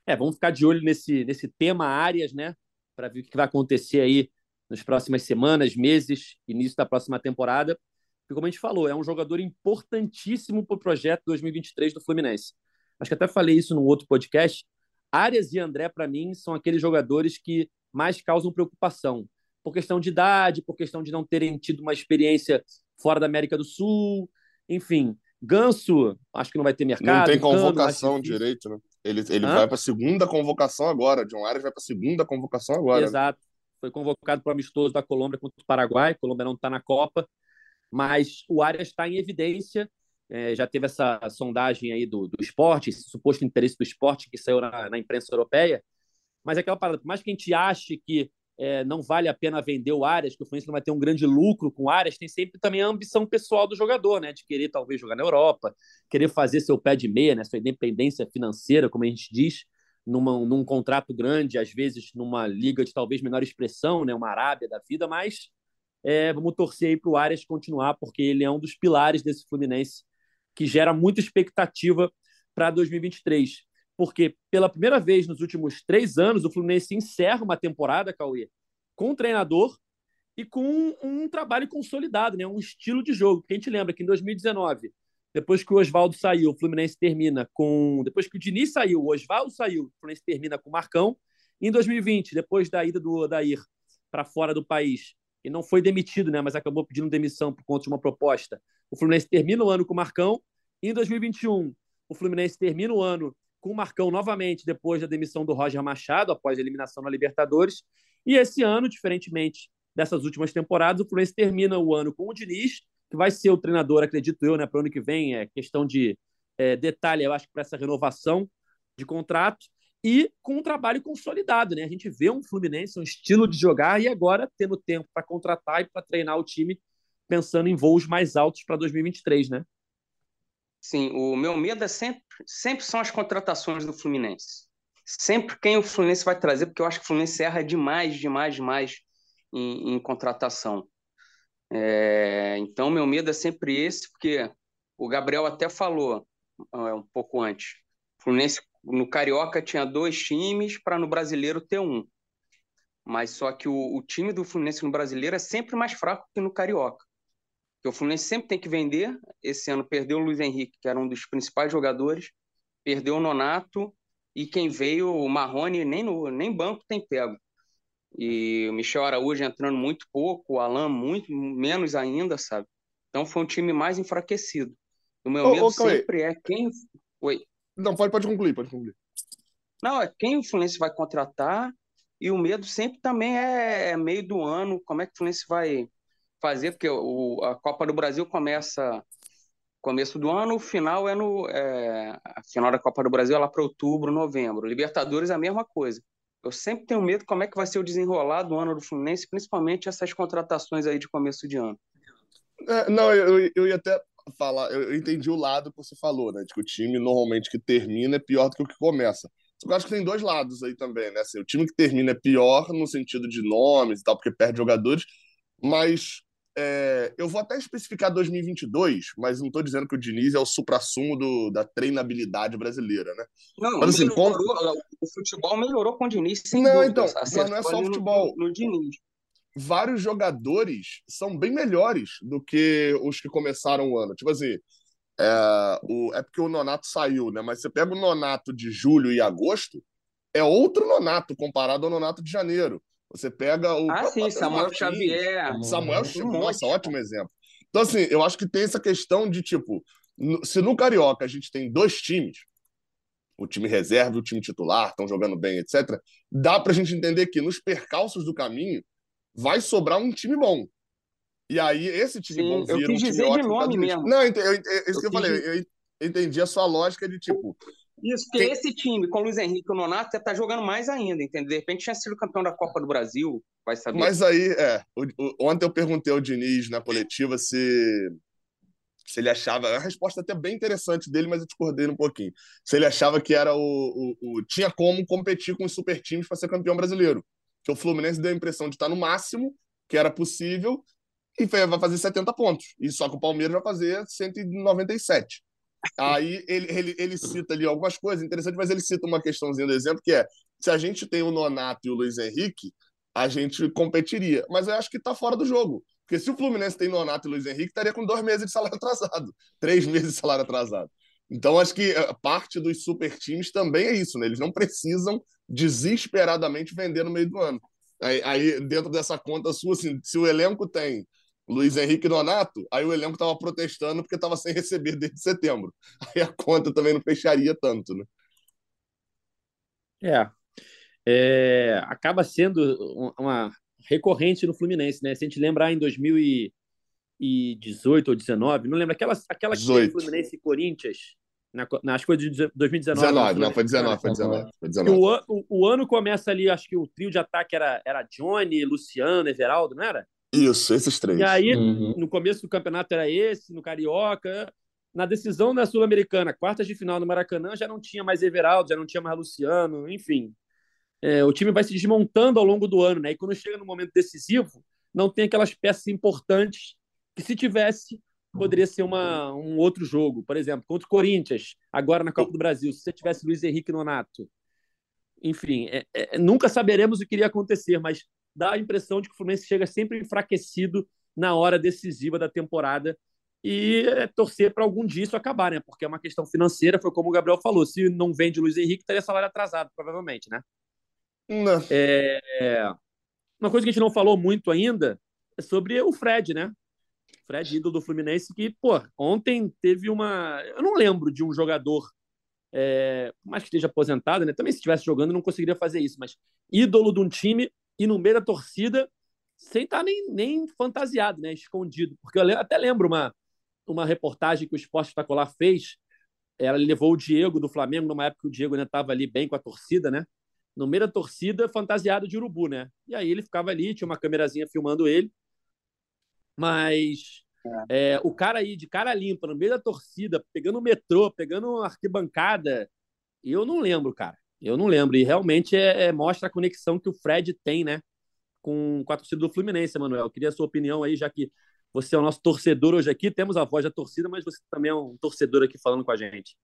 É, vamos ficar de olho nesse, nesse tema áreas, né? Para ver o que vai acontecer aí nas próximas semanas, meses, início da próxima temporada. Porque, como a gente falou, é um jogador importantíssimo para o projeto 2023 do Fluminense. Acho que até falei isso num outro podcast. Arias e André, para mim, são aqueles jogadores que mais causam preocupação. Por questão de idade, por questão de não terem tido uma experiência fora da América do Sul, enfim, Ganso, acho que não vai ter mercado.
Não tem convocação Cano, direito, né? Ele, ele vai para a segunda convocação agora. John Arias vai para a segunda convocação agora.
Né? Exato. Né? Foi convocado para o amistoso da Colômbia contra o Paraguai. A Colômbia não está na Copa. Mas o Arias está em evidência. É, já teve essa sondagem aí do, do esporte, esse suposto interesse do esporte que saiu na, na imprensa europeia. Mas é aquela parada, por mais que a gente ache que é, não vale a pena vender o Arias, que o Fluminense não vai ter um grande lucro com o Arias, tem sempre também a ambição pessoal do jogador, né? De querer talvez jogar na Europa, querer fazer seu pé de meia, né? Sua independência financeira, como a gente diz, numa, num contrato grande, às vezes numa liga de talvez menor expressão, né? Uma Arábia da vida, mas é, vamos torcer aí para o Arias continuar, porque ele é um dos pilares desse Fluminense que gera muita expectativa para 2023 porque pela primeira vez nos últimos três anos o Fluminense encerra uma temporada, Cauê, com um treinador e com um, um trabalho consolidado, né? um estilo de jogo. Porque a gente lembra que em 2019, depois que o Oswaldo saiu, o Fluminense termina com. Depois que o Diniz saiu, o Oswaldo saiu, o Fluminense termina com o Marcão. Em 2020, depois da ida do Odair para fora do país, e não foi demitido, né? Mas acabou pedindo demissão por conta de uma proposta. O Fluminense termina o ano com o Marcão. Em 2021, o Fluminense termina o ano com o Marcão novamente depois da demissão do Roger Machado, após a eliminação na Libertadores. E esse ano, diferentemente dessas últimas temporadas, o Fluminense termina o ano com o Diniz, que vai ser o treinador, acredito eu, né, para o ano que vem. É questão de é, detalhe, eu acho, para essa renovação de contrato. E com um trabalho consolidado, né? A gente vê um Fluminense, um estilo de jogar, e agora tendo tempo para contratar e para treinar o time, pensando em voos mais altos para 2023, né?
Sim, o meu medo é sempre, sempre são as contratações do Fluminense. Sempre quem o Fluminense vai trazer, porque eu acho que o Fluminense erra demais, demais, demais em, em contratação. É, então, meu medo é sempre esse, porque o Gabriel até falou é, um pouco antes. O Fluminense no Carioca tinha dois times para no Brasileiro ter um. Mas só que o, o time do Fluminense no Brasileiro é sempre mais fraco que no Carioca que o Fluminense sempre tem que vender. Esse ano perdeu o Luiz Henrique, que era um dos principais jogadores, perdeu o Nonato, e quem veio, o Marrone, nem, no, nem banco tem pego. E o Michel Araújo entrando muito pouco, o Alan muito menos ainda, sabe? Então foi um time mais enfraquecido. O meu ô, medo ô, sempre é quem. Oi.
Não, pode, pode concluir, pode concluir.
Não, é quem o Fluminense vai contratar e o medo sempre também é, é meio do ano, como é que o Fluminense vai fazer, porque o, a Copa do Brasil começa começo do ano, o final é no é, a final da Copa do Brasil é lá para outubro, novembro. Libertadores é a mesma coisa. Eu sempre tenho medo como é que vai ser o desenrolar do ano do Fluminense, principalmente essas contratações aí de começo de ano.
É, não, eu, eu ia até falar, eu entendi o lado que você falou, né? De que o time normalmente que termina é pior do que o que começa. Eu acho que tem dois lados aí também, né? Assim, o time que termina é pior no sentido de nomes e tal, porque perde jogadores, mas é, eu vou até especificar 2022, mas não estou dizendo que o Diniz é o supra-sumo do, da treinabilidade brasileira, né?
Não, mas, assim, melhorou, como... o futebol melhorou com o Diniz, sem
Não,
dúvida.
então, mas não é só o futebol.
No, no Diniz.
Vários jogadores são bem melhores do que os que começaram o ano. Tipo assim, é, o, é porque o Nonato saiu, né? Mas você pega o Nonato de julho e agosto, é outro Nonato comparado ao Nonato de janeiro. Você pega o.
Ah, sim, Samuel Martins, Xavier.
Samuel Xavier, nossa, ótimo exemplo. Então, assim, eu acho que tem essa questão de, tipo, se no Carioca a gente tem dois times, o time reserva e o time titular, estão jogando bem, etc., dá pra gente entender que nos percalços do caminho vai sobrar um time bom. E aí, esse time Sim, bom vira
eu quis
um
dizer de nome mesmo.
Não, eu, eu, eu, isso eu que eu falei, eu entendi a sua lógica de tipo.
Isso, porque quem... esse time, com o Luiz Henrique e o Nonato, tá jogando mais ainda, entendeu? De repente tinha sido campeão da Copa do Brasil, vai saber.
Mas aí, é. O, o, ontem eu perguntei ao Diniz na coletiva se. Se ele achava. A resposta até bem interessante dele, mas eu discordei um pouquinho. Se ele achava que era o. o, o tinha como competir com os super times para ser campeão brasileiro. Que o Fluminense deu a impressão de estar no máximo, que era possível, e vai fazer 70 pontos. E só que o Palmeiras vai fazer 197. Aí ele, ele, ele cita ali algumas coisas interessantes, mas ele cita uma questãozinha do exemplo que é: se a gente tem o Nonato e o Luiz Henrique, a gente competiria. Mas eu acho que está fora do jogo. Porque se o Fluminense tem Nonato e Luiz Henrique, estaria com dois meses de salário atrasado, três meses de salário atrasado. Então, acho que eh, parte dos super times também é isso, né? Eles não precisam desesperadamente vender no meio do ano. Aí, aí dentro dessa conta sua, assim, se o elenco tem Luiz Henrique Donato, aí o elenco estava protestando porque estava sem receber desde setembro. Aí a conta também não fecharia tanto, né?
É. é acaba sendo uma recorrente no Fluminense, né? Se a gente lembrar em 2018 ou 19, não lembro, aquela, aquela que Fluminense e Corinthians, na, nas coisas de 2019.
19, não, foi 19, foi 19. Foi 19.
O, o, o, ano começa ali, acho que o trio de ataque era, era Johnny, Luciano, Everaldo, não era?
Isso, esses três.
E aí, uhum. no começo do campeonato era esse, no Carioca. Na decisão da Sul-Americana, quartas de final no Maracanã, já não tinha mais Everaldo, já não tinha mais Luciano, enfim. É, o time vai se desmontando ao longo do ano, né? E quando chega no momento decisivo, não tem aquelas peças importantes que, se tivesse, poderia ser uma, um outro jogo. Por exemplo, contra o Corinthians, agora na Copa do Brasil, se você tivesse Luiz Henrique Nonato. Enfim, é, é, nunca saberemos o que iria acontecer, mas dá a impressão de que o Fluminense chega sempre enfraquecido na hora decisiva da temporada e é torcer para algum dia isso acabar, né? Porque é uma questão financeira, foi como o Gabriel falou, se não vende Luiz Henrique, teria salário atrasado, provavelmente, né?
Não.
É... Uma coisa que a gente não falou muito ainda é sobre o Fred, né? Fred, ídolo do Fluminense, que, pô, ontem teve uma. Eu não lembro de um jogador, é... mais que esteja aposentado, né? Também se estivesse jogando, não conseguiria fazer isso, mas ídolo de um time e no meio da torcida sem estar tá nem, nem fantasiado, né? escondido. Porque eu até lembro uma, uma reportagem que o Esporte Espetacular fez. Ela levou o Diego do Flamengo, numa época que o Diego ainda estava ali bem com a torcida, né? No meio da torcida, fantasiado de urubu, né? E aí ele ficava ali, tinha uma câmerazinha filmando ele. Mas é. É, o cara aí, de cara limpa, no meio da torcida, pegando o metrô, pegando arquibancada, eu não lembro, cara. Eu não lembro. E realmente é, é, mostra a conexão que o Fred tem, né? Com, com a torcida do Fluminense, Manuel. Eu queria a sua opinião aí, já que você é o nosso torcedor hoje aqui. Temos a voz da torcida, mas você também é um torcedor aqui falando com a gente.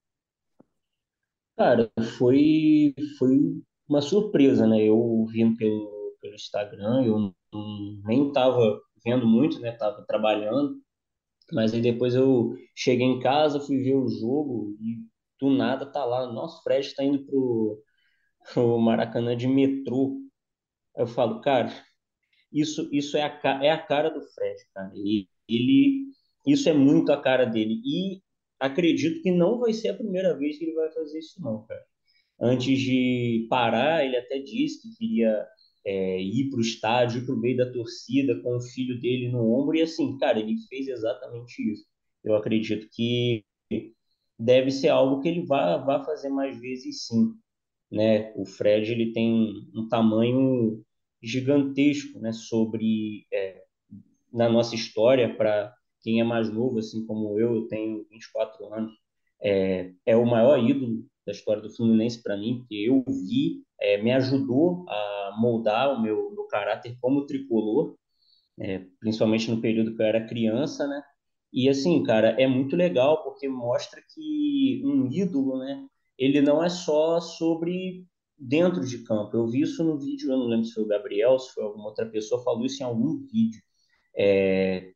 Cara, foi, foi uma surpresa, né? Eu vim pelo, pelo Instagram, eu nem estava vendo muito, né? Tava trabalhando. Mas aí depois eu cheguei em casa, fui ver o jogo e do nada tá lá, nosso Fred está indo pro, o Maracanã de metrô. Eu falo, cara, isso, isso é, a, é a cara do Fred, cara. Ele, ele, isso é muito a cara dele. E acredito que não vai ser a primeira vez que ele vai fazer isso, não, cara. Antes de parar, ele até disse que queria é, ir para o estádio, ir para o meio da torcida com o filho dele no ombro. E assim, cara, ele fez exatamente isso. Eu acredito que deve ser algo que ele vá, vá fazer mais vezes, sim. Né? O Fred ele tem um tamanho gigantesco né, sobre é, na nossa história para quem é mais novo, assim como eu, eu tenho 24 anos, é, é o maior ídolo da história do Fluminense para mim, que eu vi, é, me ajudou a moldar o meu, meu caráter como tricolor, é, principalmente no período que eu era criança, né? E assim, cara, é muito legal porque mostra que um ídolo, né? Ele não é só sobre dentro de campo. Eu vi isso no vídeo, eu não lembro se foi o Gabriel, se foi alguma outra pessoa, falou isso em algum vídeo. É,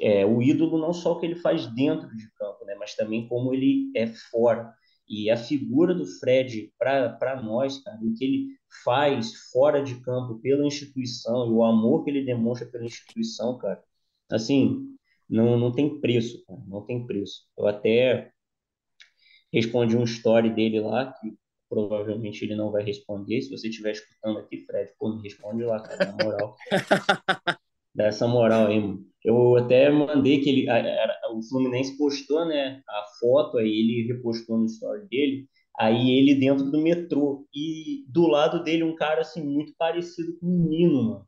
é, o ídolo não só o que ele faz dentro de campo, né, mas também como ele é fora. E a figura do Fred, para nós, cara, o que ele faz fora de campo pela instituição e o amor que ele demonstra pela instituição, cara, assim, não, não tem preço, cara, não tem preço. Eu até respondi um story dele lá, que provavelmente ele não vai responder. Se você estiver escutando aqui, Fred, pô, me responde lá, cara, na moral. Dá essa moral aí, mano. Eu até mandei que ele, a, a, o Fluminense postou, né, a foto, aí ele repostou no story dele, aí ele dentro do metrô, e do lado dele um cara, assim, muito parecido com um menino, mano.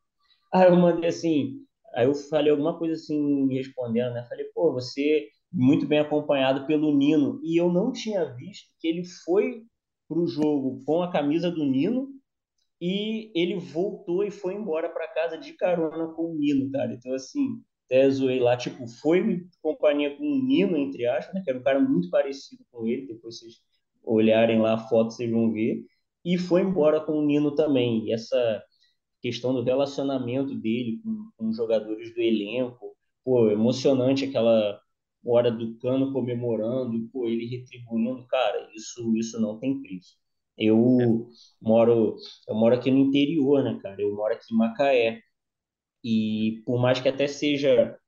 Aí eu mandei assim, aí eu falei alguma coisa assim, respondendo, né, falei, pô, você muito bem acompanhado pelo Nino, e eu não tinha visto que ele foi pro jogo com a camisa do Nino, e ele voltou e foi embora para casa de carona com o Nino, cara. Então, assim, até zoei lá, tipo, foi companhia com o Nino, entre aspas, né? Que era um cara muito parecido com ele. Depois vocês olharem lá a foto, vocês vão ver. E foi embora com o Nino também. E essa questão do relacionamento dele com, com os jogadores do elenco, pô, emocionante aquela hora do Cano comemorando, pô, ele retribuindo, cara, isso, isso não tem preço. Eu moro, eu moro aqui no interior, né, cara? Eu moro aqui em Macaé. E por mais que até seja,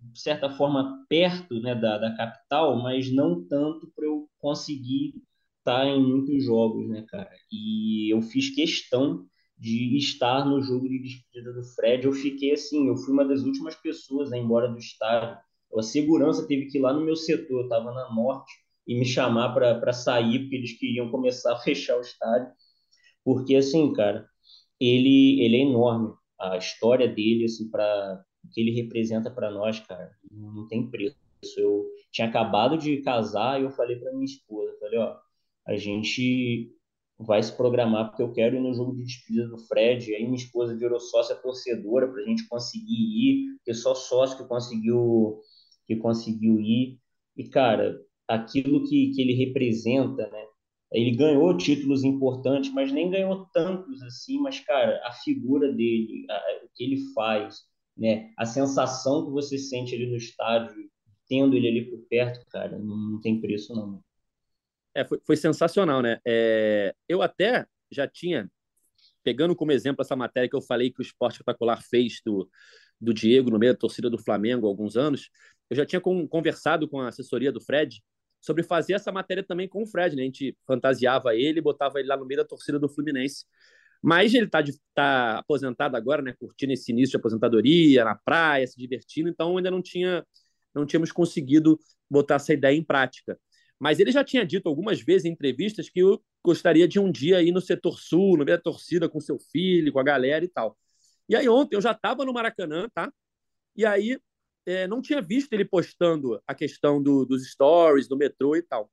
de certa forma, perto né, da, da capital, mas não tanto para eu conseguir estar em muitos jogos, né, cara? E eu fiz questão de estar no jogo de despedida do Fred. Eu fiquei assim, eu fui uma das últimas pessoas a ir embora do estádio. A segurança teve que ir lá no meu setor, eu estava na norte, e me chamar para sair, porque eles queriam começar a fechar o estádio. Porque, assim, cara, ele, ele é enorme a história dele, assim, para o que ele representa para nós, cara, não tem preço. Eu tinha acabado de casar e eu falei para minha esposa, falei, ó, a gente vai se programar porque eu quero ir no jogo de despedida do Fred. E aí minha esposa virou sócia torcedora para a gente conseguir ir, porque só sócio que conseguiu que conseguiu ir. E cara, aquilo que, que ele representa, né? Ele ganhou títulos importantes, mas nem ganhou tantos assim. Mas, cara, a figura dele, a, o que ele faz, né? A sensação que você sente ali no estádio, tendo ele ali por perto, cara, não, não tem preço, não.
É, foi, foi sensacional, né? É, eu até já tinha, pegando como exemplo essa matéria que eu falei que o Esporte Espetacular fez do, do Diego no meio da torcida do Flamengo há alguns anos, eu já tinha com, conversado com a assessoria do Fred sobre fazer essa matéria também com o Fred, né? A gente fantasiava ele, botava ele lá no meio da torcida do Fluminense. Mas ele está tá aposentado agora, né? Curtindo esse início de aposentadoria, na praia, se divertindo, então ainda não tinha não tínhamos conseguido botar essa ideia em prática. Mas ele já tinha dito algumas vezes em entrevistas que eu gostaria de um dia ir no setor sul, no meio da torcida com seu filho, com a galera e tal. E aí ontem eu já estava no Maracanã, tá? E aí é, não tinha visto ele postando a questão do, dos stories, do metrô e tal.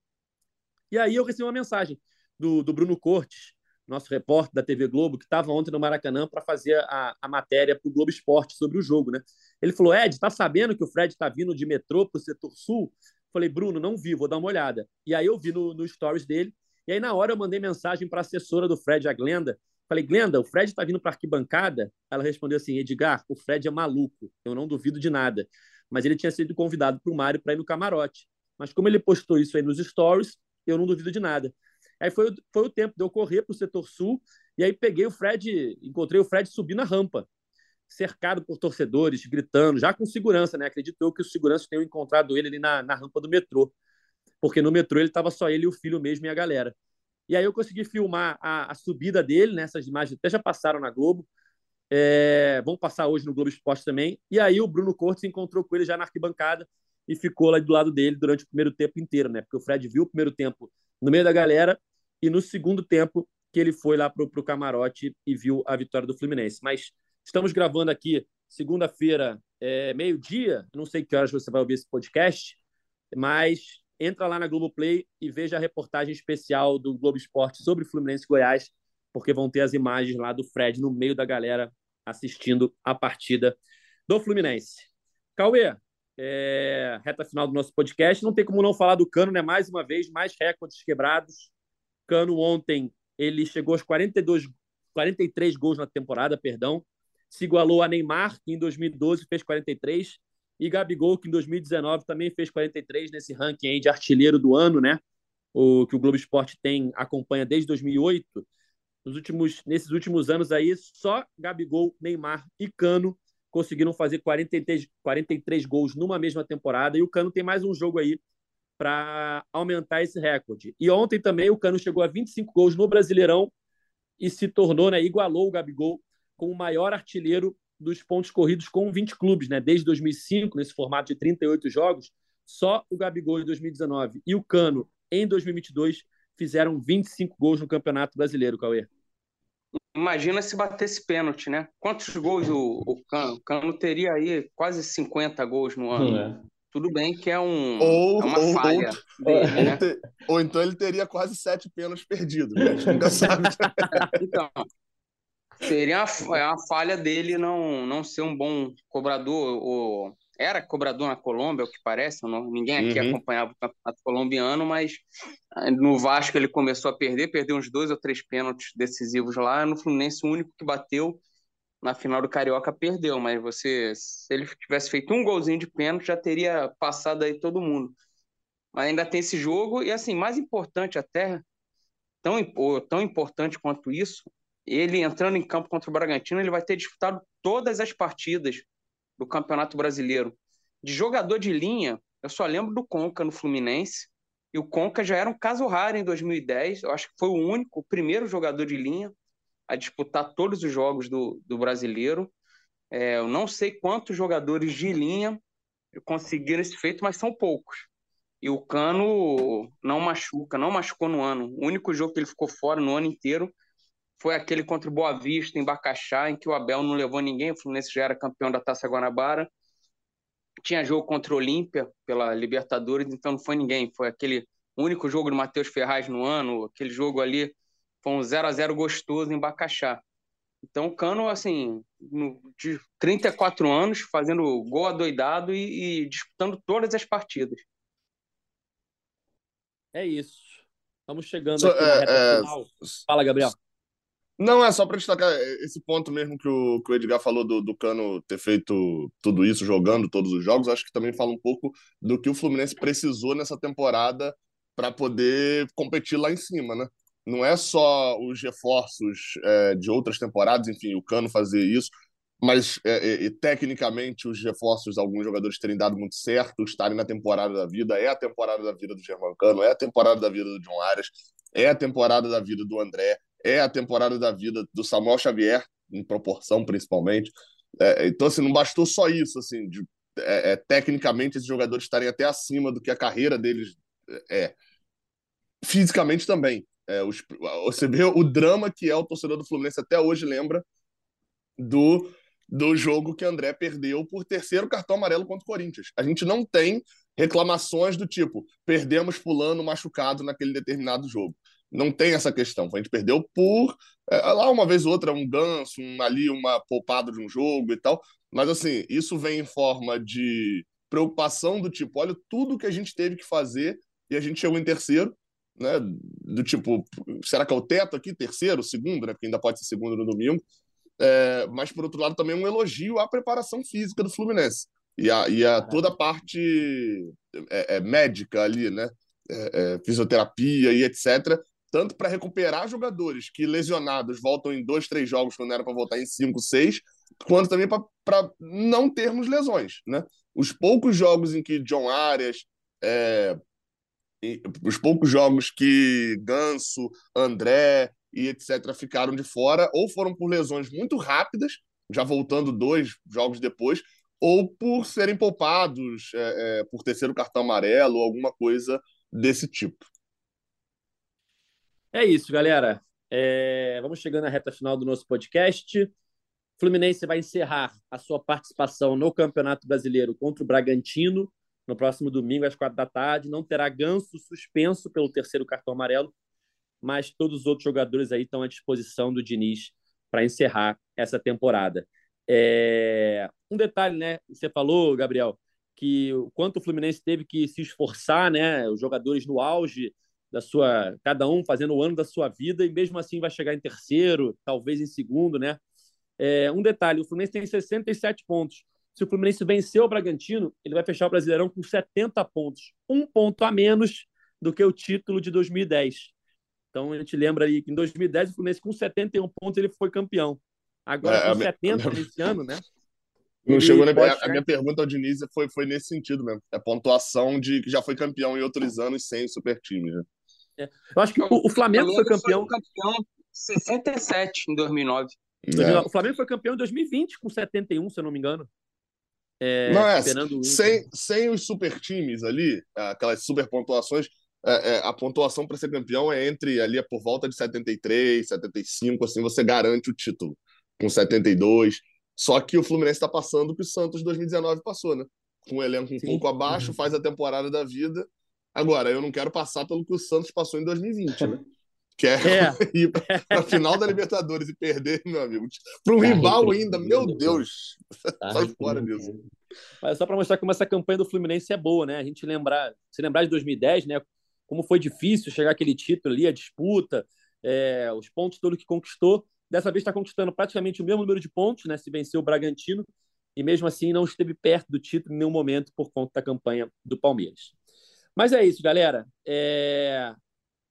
E aí eu recebi uma mensagem do, do Bruno Cortes, nosso repórter da TV Globo, que estava ontem no Maracanã para fazer a, a matéria para o Globo Esporte sobre o jogo, né? Ele falou: Ed, tá sabendo que o Fred está vindo de metrô para o setor sul? Falei, Bruno, não vi, vou dar uma olhada. E aí eu vi no, no stories dele. E aí, na hora, eu mandei mensagem para a assessora do Fred, a Glenda, Falei, Glenda, o Fred está vindo para arquibancada? Ela respondeu assim: Edgar, o Fred é maluco, eu não duvido de nada. Mas ele tinha sido convidado para o Mário para ir no camarote. Mas como ele postou isso aí nos stories, eu não duvido de nada. Aí foi, foi o tempo de eu correr para o setor sul, e aí peguei o Fred, encontrei o Fred subindo a rampa. cercado por torcedores, gritando, já com segurança, né? Acredito eu que os seguranças tenham encontrado ele ali na, na rampa do metrô, porque no metrô ele estava só ele e o filho mesmo e a galera. E aí eu consegui filmar a, a subida dele, né? Essas imagens até já passaram na Globo, é, vão passar hoje no Globo Esporte também. E aí o Bruno Cortes encontrou com ele já na arquibancada e ficou lá do lado dele durante o primeiro tempo inteiro, né? Porque o Fred viu o primeiro tempo no meio da galera e no segundo tempo que ele foi lá pro, pro camarote e viu a vitória do Fluminense. Mas estamos gravando aqui segunda-feira, é, meio-dia. Não sei que horas você vai ouvir esse podcast, mas entra lá na Globoplay e veja a reportagem especial do Globo Esporte sobre Fluminense e Goiás, porque vão ter as imagens lá do Fred no meio da galera assistindo a partida do Fluminense. Cauê, é, reta final do nosso podcast, não tem como não falar do Cano, né? Mais uma vez, mais recordes quebrados. Cano ontem ele chegou aos 42, 43 gols na temporada, perdão. Se igualou a Neymar, que em 2012 fez 43, e Gabigol, que em 2019 também fez 43 nesse ranking de artilheiro do ano, né? O que o Globo Esporte tem acompanha desde 2008. Nos últimos, nesses últimos anos aí, só Gabigol, Neymar e Cano conseguiram fazer 43, 43 gols numa mesma temporada. E o Cano tem mais um jogo aí para aumentar esse recorde. E ontem também o Cano chegou a 25 gols no Brasileirão e se tornou, né, igualou o Gabigol como o maior artilheiro dos pontos corridos com 20 clubes, né? Desde 2005, nesse formato de 38 jogos, só o Gabigol em 2019 e o Cano em 2022 fizeram 25 gols no Campeonato Brasileiro, Cauê.
Imagina se batesse pênalti, né? Quantos gols o, o Cano? O Cano teria aí quase 50 gols no ano. É. Tudo bem que é, um,
ou,
é uma
ou,
falha.
Ou, dele, né? ou, então ele teria quase sete pênaltis perdidos. Né? A gente nunca sabe.
então, seria uma, é uma falha dele não, não ser um bom cobrador. Ou, era cobrador na Colômbia, o que parece. Não, ninguém aqui uhum. acompanhava o campeonato colombiano, mas ah, no Vasco ele começou a perder, perdeu uns dois ou três pênaltis decisivos lá. No Fluminense, o único que bateu na final do Carioca perdeu, mas você, se ele tivesse feito um golzinho de pênalti, já teria passado aí todo mundo. Mas ainda tem esse jogo, e assim, mais importante até, tão, tão importante quanto isso, ele entrando em campo contra o Bragantino, ele vai ter disputado todas as partidas do Campeonato Brasileiro. De jogador de linha, eu só lembro do Conca no Fluminense, e o Conca já era um caso raro em 2010, eu acho que foi o único, o primeiro jogador de linha a disputar todos os jogos do, do brasileiro. É, eu não sei quantos jogadores de linha conseguiram esse feito, mas são poucos. E o Cano não machuca, não machucou no ano. O único jogo que ele ficou fora no ano inteiro foi aquele contra o Boa Vista, em Bacaxá, em que o Abel não levou ninguém. O Fluminense já era campeão da Taça Guanabara. Tinha jogo contra o Olímpia pela Libertadores, então não foi ninguém. Foi aquele único jogo do Matheus Ferraz no ano, aquele jogo ali foi um 0 a 0 gostoso em Bacaxá. Então, o Cano, assim, de 34 anos, fazendo gol adoidado e, e disputando todas as partidas.
É isso. Estamos chegando so, aqui é, reta é... final. Fala, Gabriel.
Não, é só para destacar esse ponto mesmo que o, que o Edgar falou do, do Cano ter feito tudo isso, jogando todos os jogos. Acho que também fala um pouco do que o Fluminense precisou nessa temporada para poder competir lá em cima, né? não é só os reforços é, de outras temporadas, enfim, o Cano fazer isso, mas é, é, tecnicamente os reforços, alguns jogadores terem dado muito certo, estarem na temporada da vida, é a temporada da vida do Germancano, é a temporada da vida do John Arias, é a temporada da vida do André, é a temporada da vida do Samuel Xavier, em proporção principalmente. É, então, assim, não bastou só isso, assim, de, é, é, tecnicamente esses jogadores estarem até acima do que a carreira deles é. Fisicamente também. É, os, você vê o drama que é o torcedor do Fluminense até hoje lembra do, do jogo que André perdeu por terceiro cartão amarelo contra o Corinthians. A gente não tem reclamações do tipo perdemos fulano machucado naquele determinado jogo. Não tem essa questão. A gente perdeu por é, lá uma vez ou outra um ganso, um, ali uma poupada de um jogo e tal. Mas assim, isso vem em forma de preocupação do tipo, olha tudo que a gente teve que fazer e a gente chegou em terceiro né? Do tipo, será que é o teto aqui, terceiro, segundo, né? Porque ainda pode ser segundo no domingo. É, mas, por outro lado, também um elogio à preparação física do Fluminense e a, e a toda a parte é, é, médica ali, né? É, é, fisioterapia e etc. Tanto para recuperar jogadores que lesionados voltam em dois, três jogos quando era para voltar em cinco, seis, quanto também para não termos lesões, né? Os poucos jogos em que John Arias, é, os poucos jogos que Ganso, André e etc. ficaram de fora, ou foram por lesões muito rápidas, já voltando dois jogos depois, ou por serem poupados é, é, por terceiro cartão amarelo alguma coisa desse tipo.
É isso, galera. É... Vamos chegando à reta final do nosso podcast. Fluminense vai encerrar a sua participação no Campeonato Brasileiro contra o Bragantino no próximo domingo, às quatro da tarde. Não terá ganso suspenso pelo terceiro cartão amarelo, mas todos os outros jogadores aí estão à disposição do Diniz para encerrar essa temporada. É... Um detalhe, né? Você falou, Gabriel, que o quanto o Fluminense teve que se esforçar, né? Os jogadores no auge da sua, cada um fazendo o ano da sua vida e mesmo assim vai chegar em terceiro, talvez em segundo, né? É, um detalhe: o Fluminense tem 67 pontos. Se o Fluminense vencer o Bragantino, ele vai fechar o Brasileirão com 70 pontos, um ponto a menos do que o título de 2010. Então a gente lembra aí que em 2010 o Fluminense com 71 pontos ele foi campeão. Agora é, com 70 nesse ano, né?
Não chegou. A minha pergunta ao Diniz foi, foi nesse sentido mesmo. É a pontuação de que já foi campeão em outros anos sem super time. Né?
É. Eu acho que o, o Flamengo, foi campeão.
Foi campeão 67 em 2009.
É. O Flamengo foi campeão em 2020 com 71, se eu não me engano.
É, não é, sem, sem os super times ali, aquelas super pontuações, é, é, a pontuação para ser campeão é entre ali é por volta de 73, 75, assim você garante o título com 72. Só que o Fluminense está passando o que o Santos 2019 passou, né? Com um elenco um Sim. pouco abaixo, uhum. faz a temporada da vida. Agora, eu não quero passar pelo que o Santos passou em 2020, né? Que é, é. ir para a final da Libertadores e perder, meu amigo. Para um tá rival ainda, meu Deus. Tá Sai fora disso.
Mas só para mostrar como essa campanha do Fluminense é boa, né? A gente lembrar, se lembrar de 2010, né? Como foi difícil chegar aquele título ali, a disputa, é, os pontos todo que conquistou. Dessa vez está conquistando praticamente o mesmo número de pontos, né? Se venceu o Bragantino e mesmo assim não esteve perto do título em nenhum momento por conta da campanha do Palmeiras. Mas é isso, galera. É...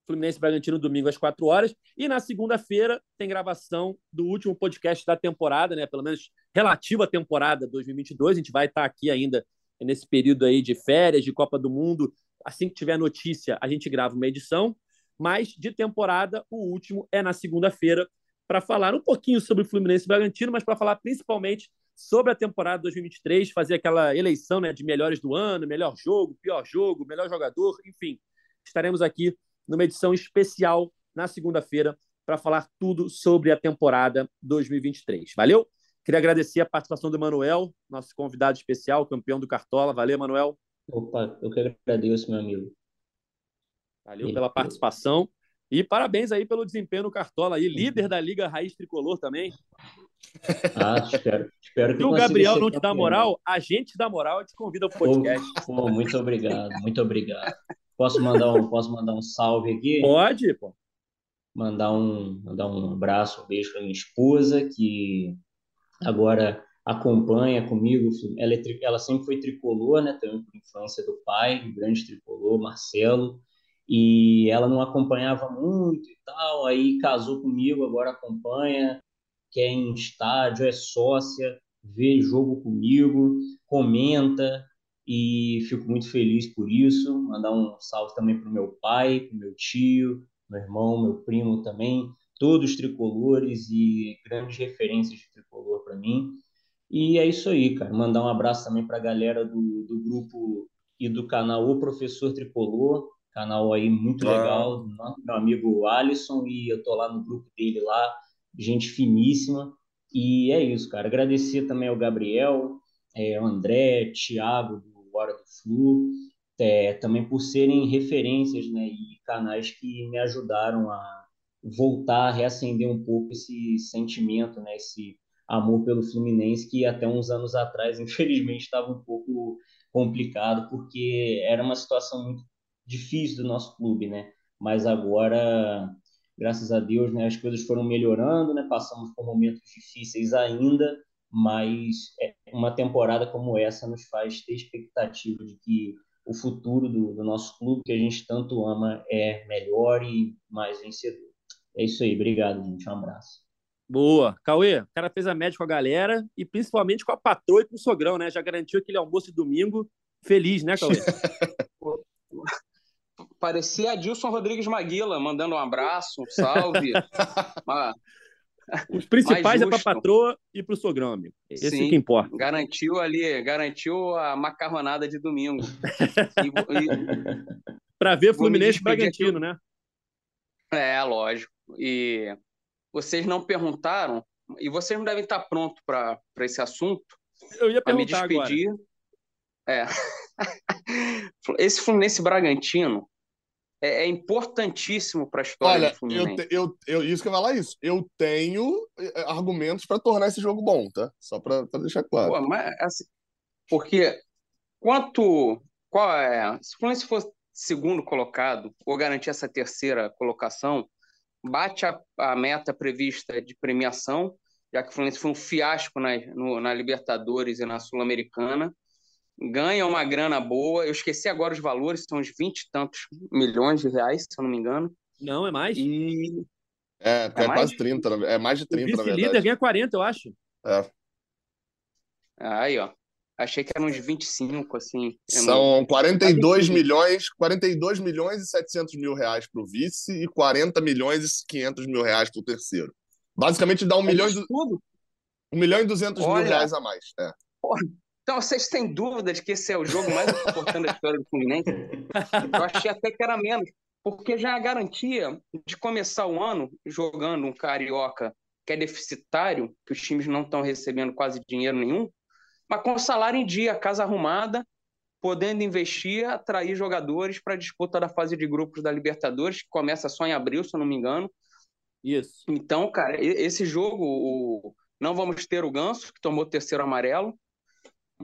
Fluminense Bragantino domingo às 4 horas. E na segunda-feira tem gravação do último podcast da temporada, né? Pelo menos relativa à temporada 2022. A gente vai estar aqui ainda nesse período aí de férias, de Copa do Mundo. Assim que tiver notícia, a gente grava uma edição. Mas de temporada, o último é na segunda-feira para falar um pouquinho sobre o Fluminense Bragantino, mas para falar principalmente sobre a temporada 2023, fazer aquela eleição né, de melhores do ano, melhor jogo, pior jogo, melhor jogador, enfim. Estaremos aqui numa edição especial na segunda-feira para falar tudo sobre a temporada 2023. Valeu? Queria agradecer a participação do Emanuel, nosso convidado especial, campeão do Cartola. Valeu, Emanuel.
Opa, eu que agradeço, meu amigo.
Valeu pela participação. E parabéns aí pelo desempenho no Cartola aí, líder da Liga Raiz Tricolor também.
Ah, espero, espero que
Se o Gabriel não te dá moral, a gente dá moral e te convida para o podcast.
Pô, pô, muito obrigado, muito obrigado. Posso mandar um, posso mandar um salve aqui?
Pode, pô.
Mandar um, mandar um abraço, um beijo para minha esposa, que agora acompanha comigo. Ela, é, ela sempre foi tricolor, né? Também por infância do pai, um grande tricolor, Marcelo. E ela não acompanhava muito e tal, aí casou comigo, agora acompanha, quer em estádio, é sócia, vê jogo comigo, comenta, e fico muito feliz por isso. Mandar um salve também para o meu pai, para o meu tio, meu irmão, meu primo também, todos tricolores e grandes referências de tricolor para mim. E é isso aí, cara. Mandar um abraço também para a galera do, do grupo e do canal O Professor Tricolor, canal aí muito legal, ah. meu amigo Alisson, e eu tô lá no grupo dele lá, gente finíssima. E é isso, cara. Agradecer também ao Gabriel, é, ao André, Thiago, Hora do Flu, é, também por serem referências né, e canais que me ajudaram a voltar a reacender um pouco esse sentimento, né, esse amor pelo Fluminense, que até uns anos atrás, infelizmente, estava um pouco complicado, porque era uma situação muito difícil do nosso clube, né? Mas agora, graças a Deus, né, as coisas foram melhorando, né? Passamos por momentos difíceis ainda, mas é, uma temporada como essa nos faz ter expectativa de que o futuro do, do, nosso clube, que a gente tanto ama, é melhor e mais vencedor. É isso aí, obrigado, gente. Um abraço.
Boa. Cauê, o cara fez a média com a galera e principalmente com a patroa e com o sogrão, né? Já garantiu aquele almoço de domingo feliz, né, Cauê?
Parecia Adilson Rodrigues Maguila, mandando um abraço, um salve.
Os principais é para a patroa e para o sogrão, amigo. Esse Sim, que importa.
Garantiu ali, garantiu a macarronada de domingo.
e... para ver Fluminense Bragantino, né?
É, lógico. E vocês não perguntaram, e vocês não devem estar prontos para esse assunto.
Eu ia perguntar me despedir. Agora.
É. Esse Fluminense Bragantino é, é importantíssimo para a história Olha, do Fluminense.
Eu, eu, eu, isso que eu ia falar isso. Eu tenho é, argumentos para tornar esse jogo bom, tá? Só para deixar claro.
Pô, mas, assim, porque quanto. Qual é? Se o Fluminense fosse segundo colocado, ou garantir essa terceira colocação, bate a, a meta prevista de premiação, já que o Fluminense foi um fiasco na, no, na Libertadores e na Sul-Americana ganha uma grana boa. Eu esqueci agora os valores, são uns 20 e tantos milhões de reais, se eu não me engano.
Não, é mais.
E...
É, é, é quase 30, é mais de 30, o na verdade. líder
ganha 40, eu acho.
É.
Aí, ó. Achei que eram uns 25, assim.
São 42 milhões, 42 milhões e 700 mil reais para o vice e 40 milhões e 500 mil reais para o terceiro. Basicamente dá um é milhão, e, um milhão e 200 Olha, mil reais a mais. É.
Porra, então, vocês têm dúvida de que esse é o jogo mais importante da história do Fluminense? Eu achei até que era menos, porque já é a garantia de começar o ano jogando um carioca que é deficitário, que os times não estão recebendo quase dinheiro nenhum, mas com salário em dia, casa arrumada, podendo investir, atrair jogadores para a disputa da fase de grupos da Libertadores, que começa só em abril, se eu não me engano.
Isso.
Então, cara, esse jogo, o... não vamos ter o Ganso, que tomou o terceiro amarelo,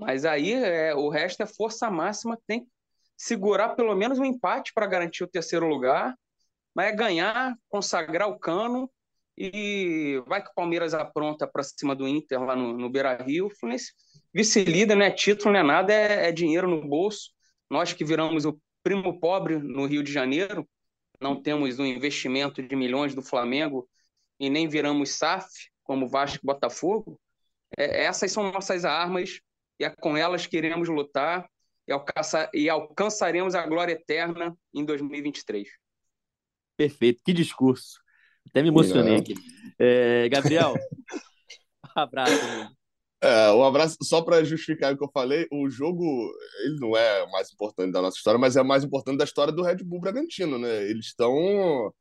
mas aí é, o resto é força máxima, tem que segurar pelo menos um empate para garantir o terceiro lugar, mas é ganhar, consagrar o cano e vai que o Palmeiras apronta para cima do Inter lá no, no Beira Rio. Vice-líder, não é título, não é nada, é, é dinheiro no bolso. Nós que viramos o primo pobre no Rio de Janeiro, não temos um investimento de milhões do Flamengo e nem viramos SAF, como Vasco e Botafogo. É, essas são nossas armas e é com elas que iremos lutar e, alcançar, e alcançaremos a glória eterna em 2023.
Perfeito, que discurso. Até me emocionei aqui. É, Gabriel, um abraço.
É, um abraço, só para justificar o que eu falei, o jogo ele não é o mais importante da nossa história, mas é o mais importante da história do Red Bull Bragantino, né? Eles estão.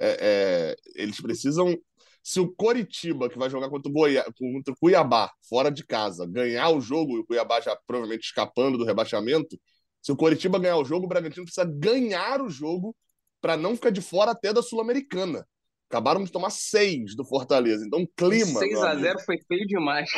É, é, eles precisam se o Coritiba, que vai jogar contra o, Goiá, contra o Cuiabá, fora de casa, ganhar o jogo, e o Cuiabá já provavelmente escapando do rebaixamento, se o Coritiba ganhar o jogo, o Bragantino precisa ganhar o jogo para não ficar de fora até da Sul-Americana. Acabaram de tomar seis do Fortaleza. Então, o clima.
6 a 0 foi feio demais.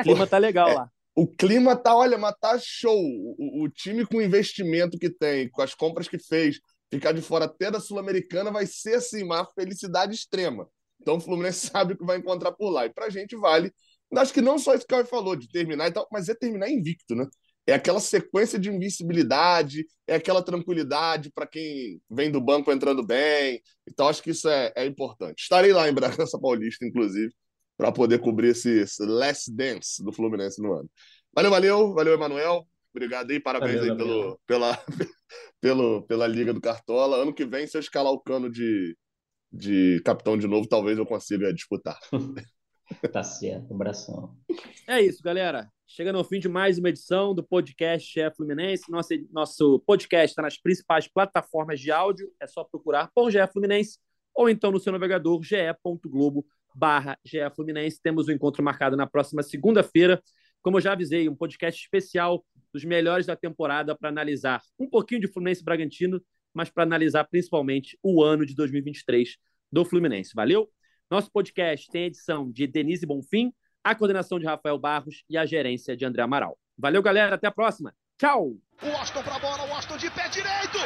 O clima tá legal é, lá.
O clima tá, olha, mas tá show. O, o, time com o investimento que tem, com as compras que fez, ficar de fora até da Sul-Americana vai ser assim, uma felicidade extrema. Então o Fluminense sabe o que vai encontrar por lá. E pra gente vale. Acho que não só isso que o falou, de terminar e tal, mas é terminar invicto, né? É aquela sequência de invencibilidade, é aquela tranquilidade para quem vem do banco entrando bem. Então, acho que isso é, é importante. Estarei lá em Bragança Paulista, inclusive, para poder cobrir esse, esse last dance do Fluminense no ano. Valeu, valeu, valeu, Emanuel. Obrigado aí, parabéns valeu, aí pelo, pela, pelo, pela Liga do Cartola. Ano que vem, se eu escalar o cano de, de capitão de novo, talvez eu consiga disputar.
tá certo, abração.
É isso, galera. Chega no fim de mais uma edição do podcast Chefe Fluminense. Nosso, nosso podcast está nas principais plataformas de áudio. É só procurar por GE Fluminense ou então no seu navegador ge.globo barra Fluminense. Temos um encontro marcado na próxima segunda-feira. Como eu já avisei, um podcast especial dos melhores da temporada para analisar um pouquinho de Fluminense Bragantino mas para analisar principalmente o ano de 2023 do Fluminense. Valeu? Nosso podcast tem a edição de Denise Bonfim, a coordenação de Rafael Barros e a gerência de André Amaral. Valeu, galera. Até a próxima. Tchau!
O Austin para a bola, o Austin de pé direito!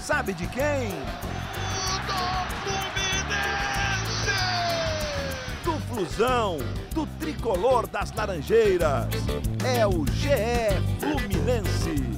Sabe de quem? inclusão do tricolor das Laranjeiras. É o GE Fluminense.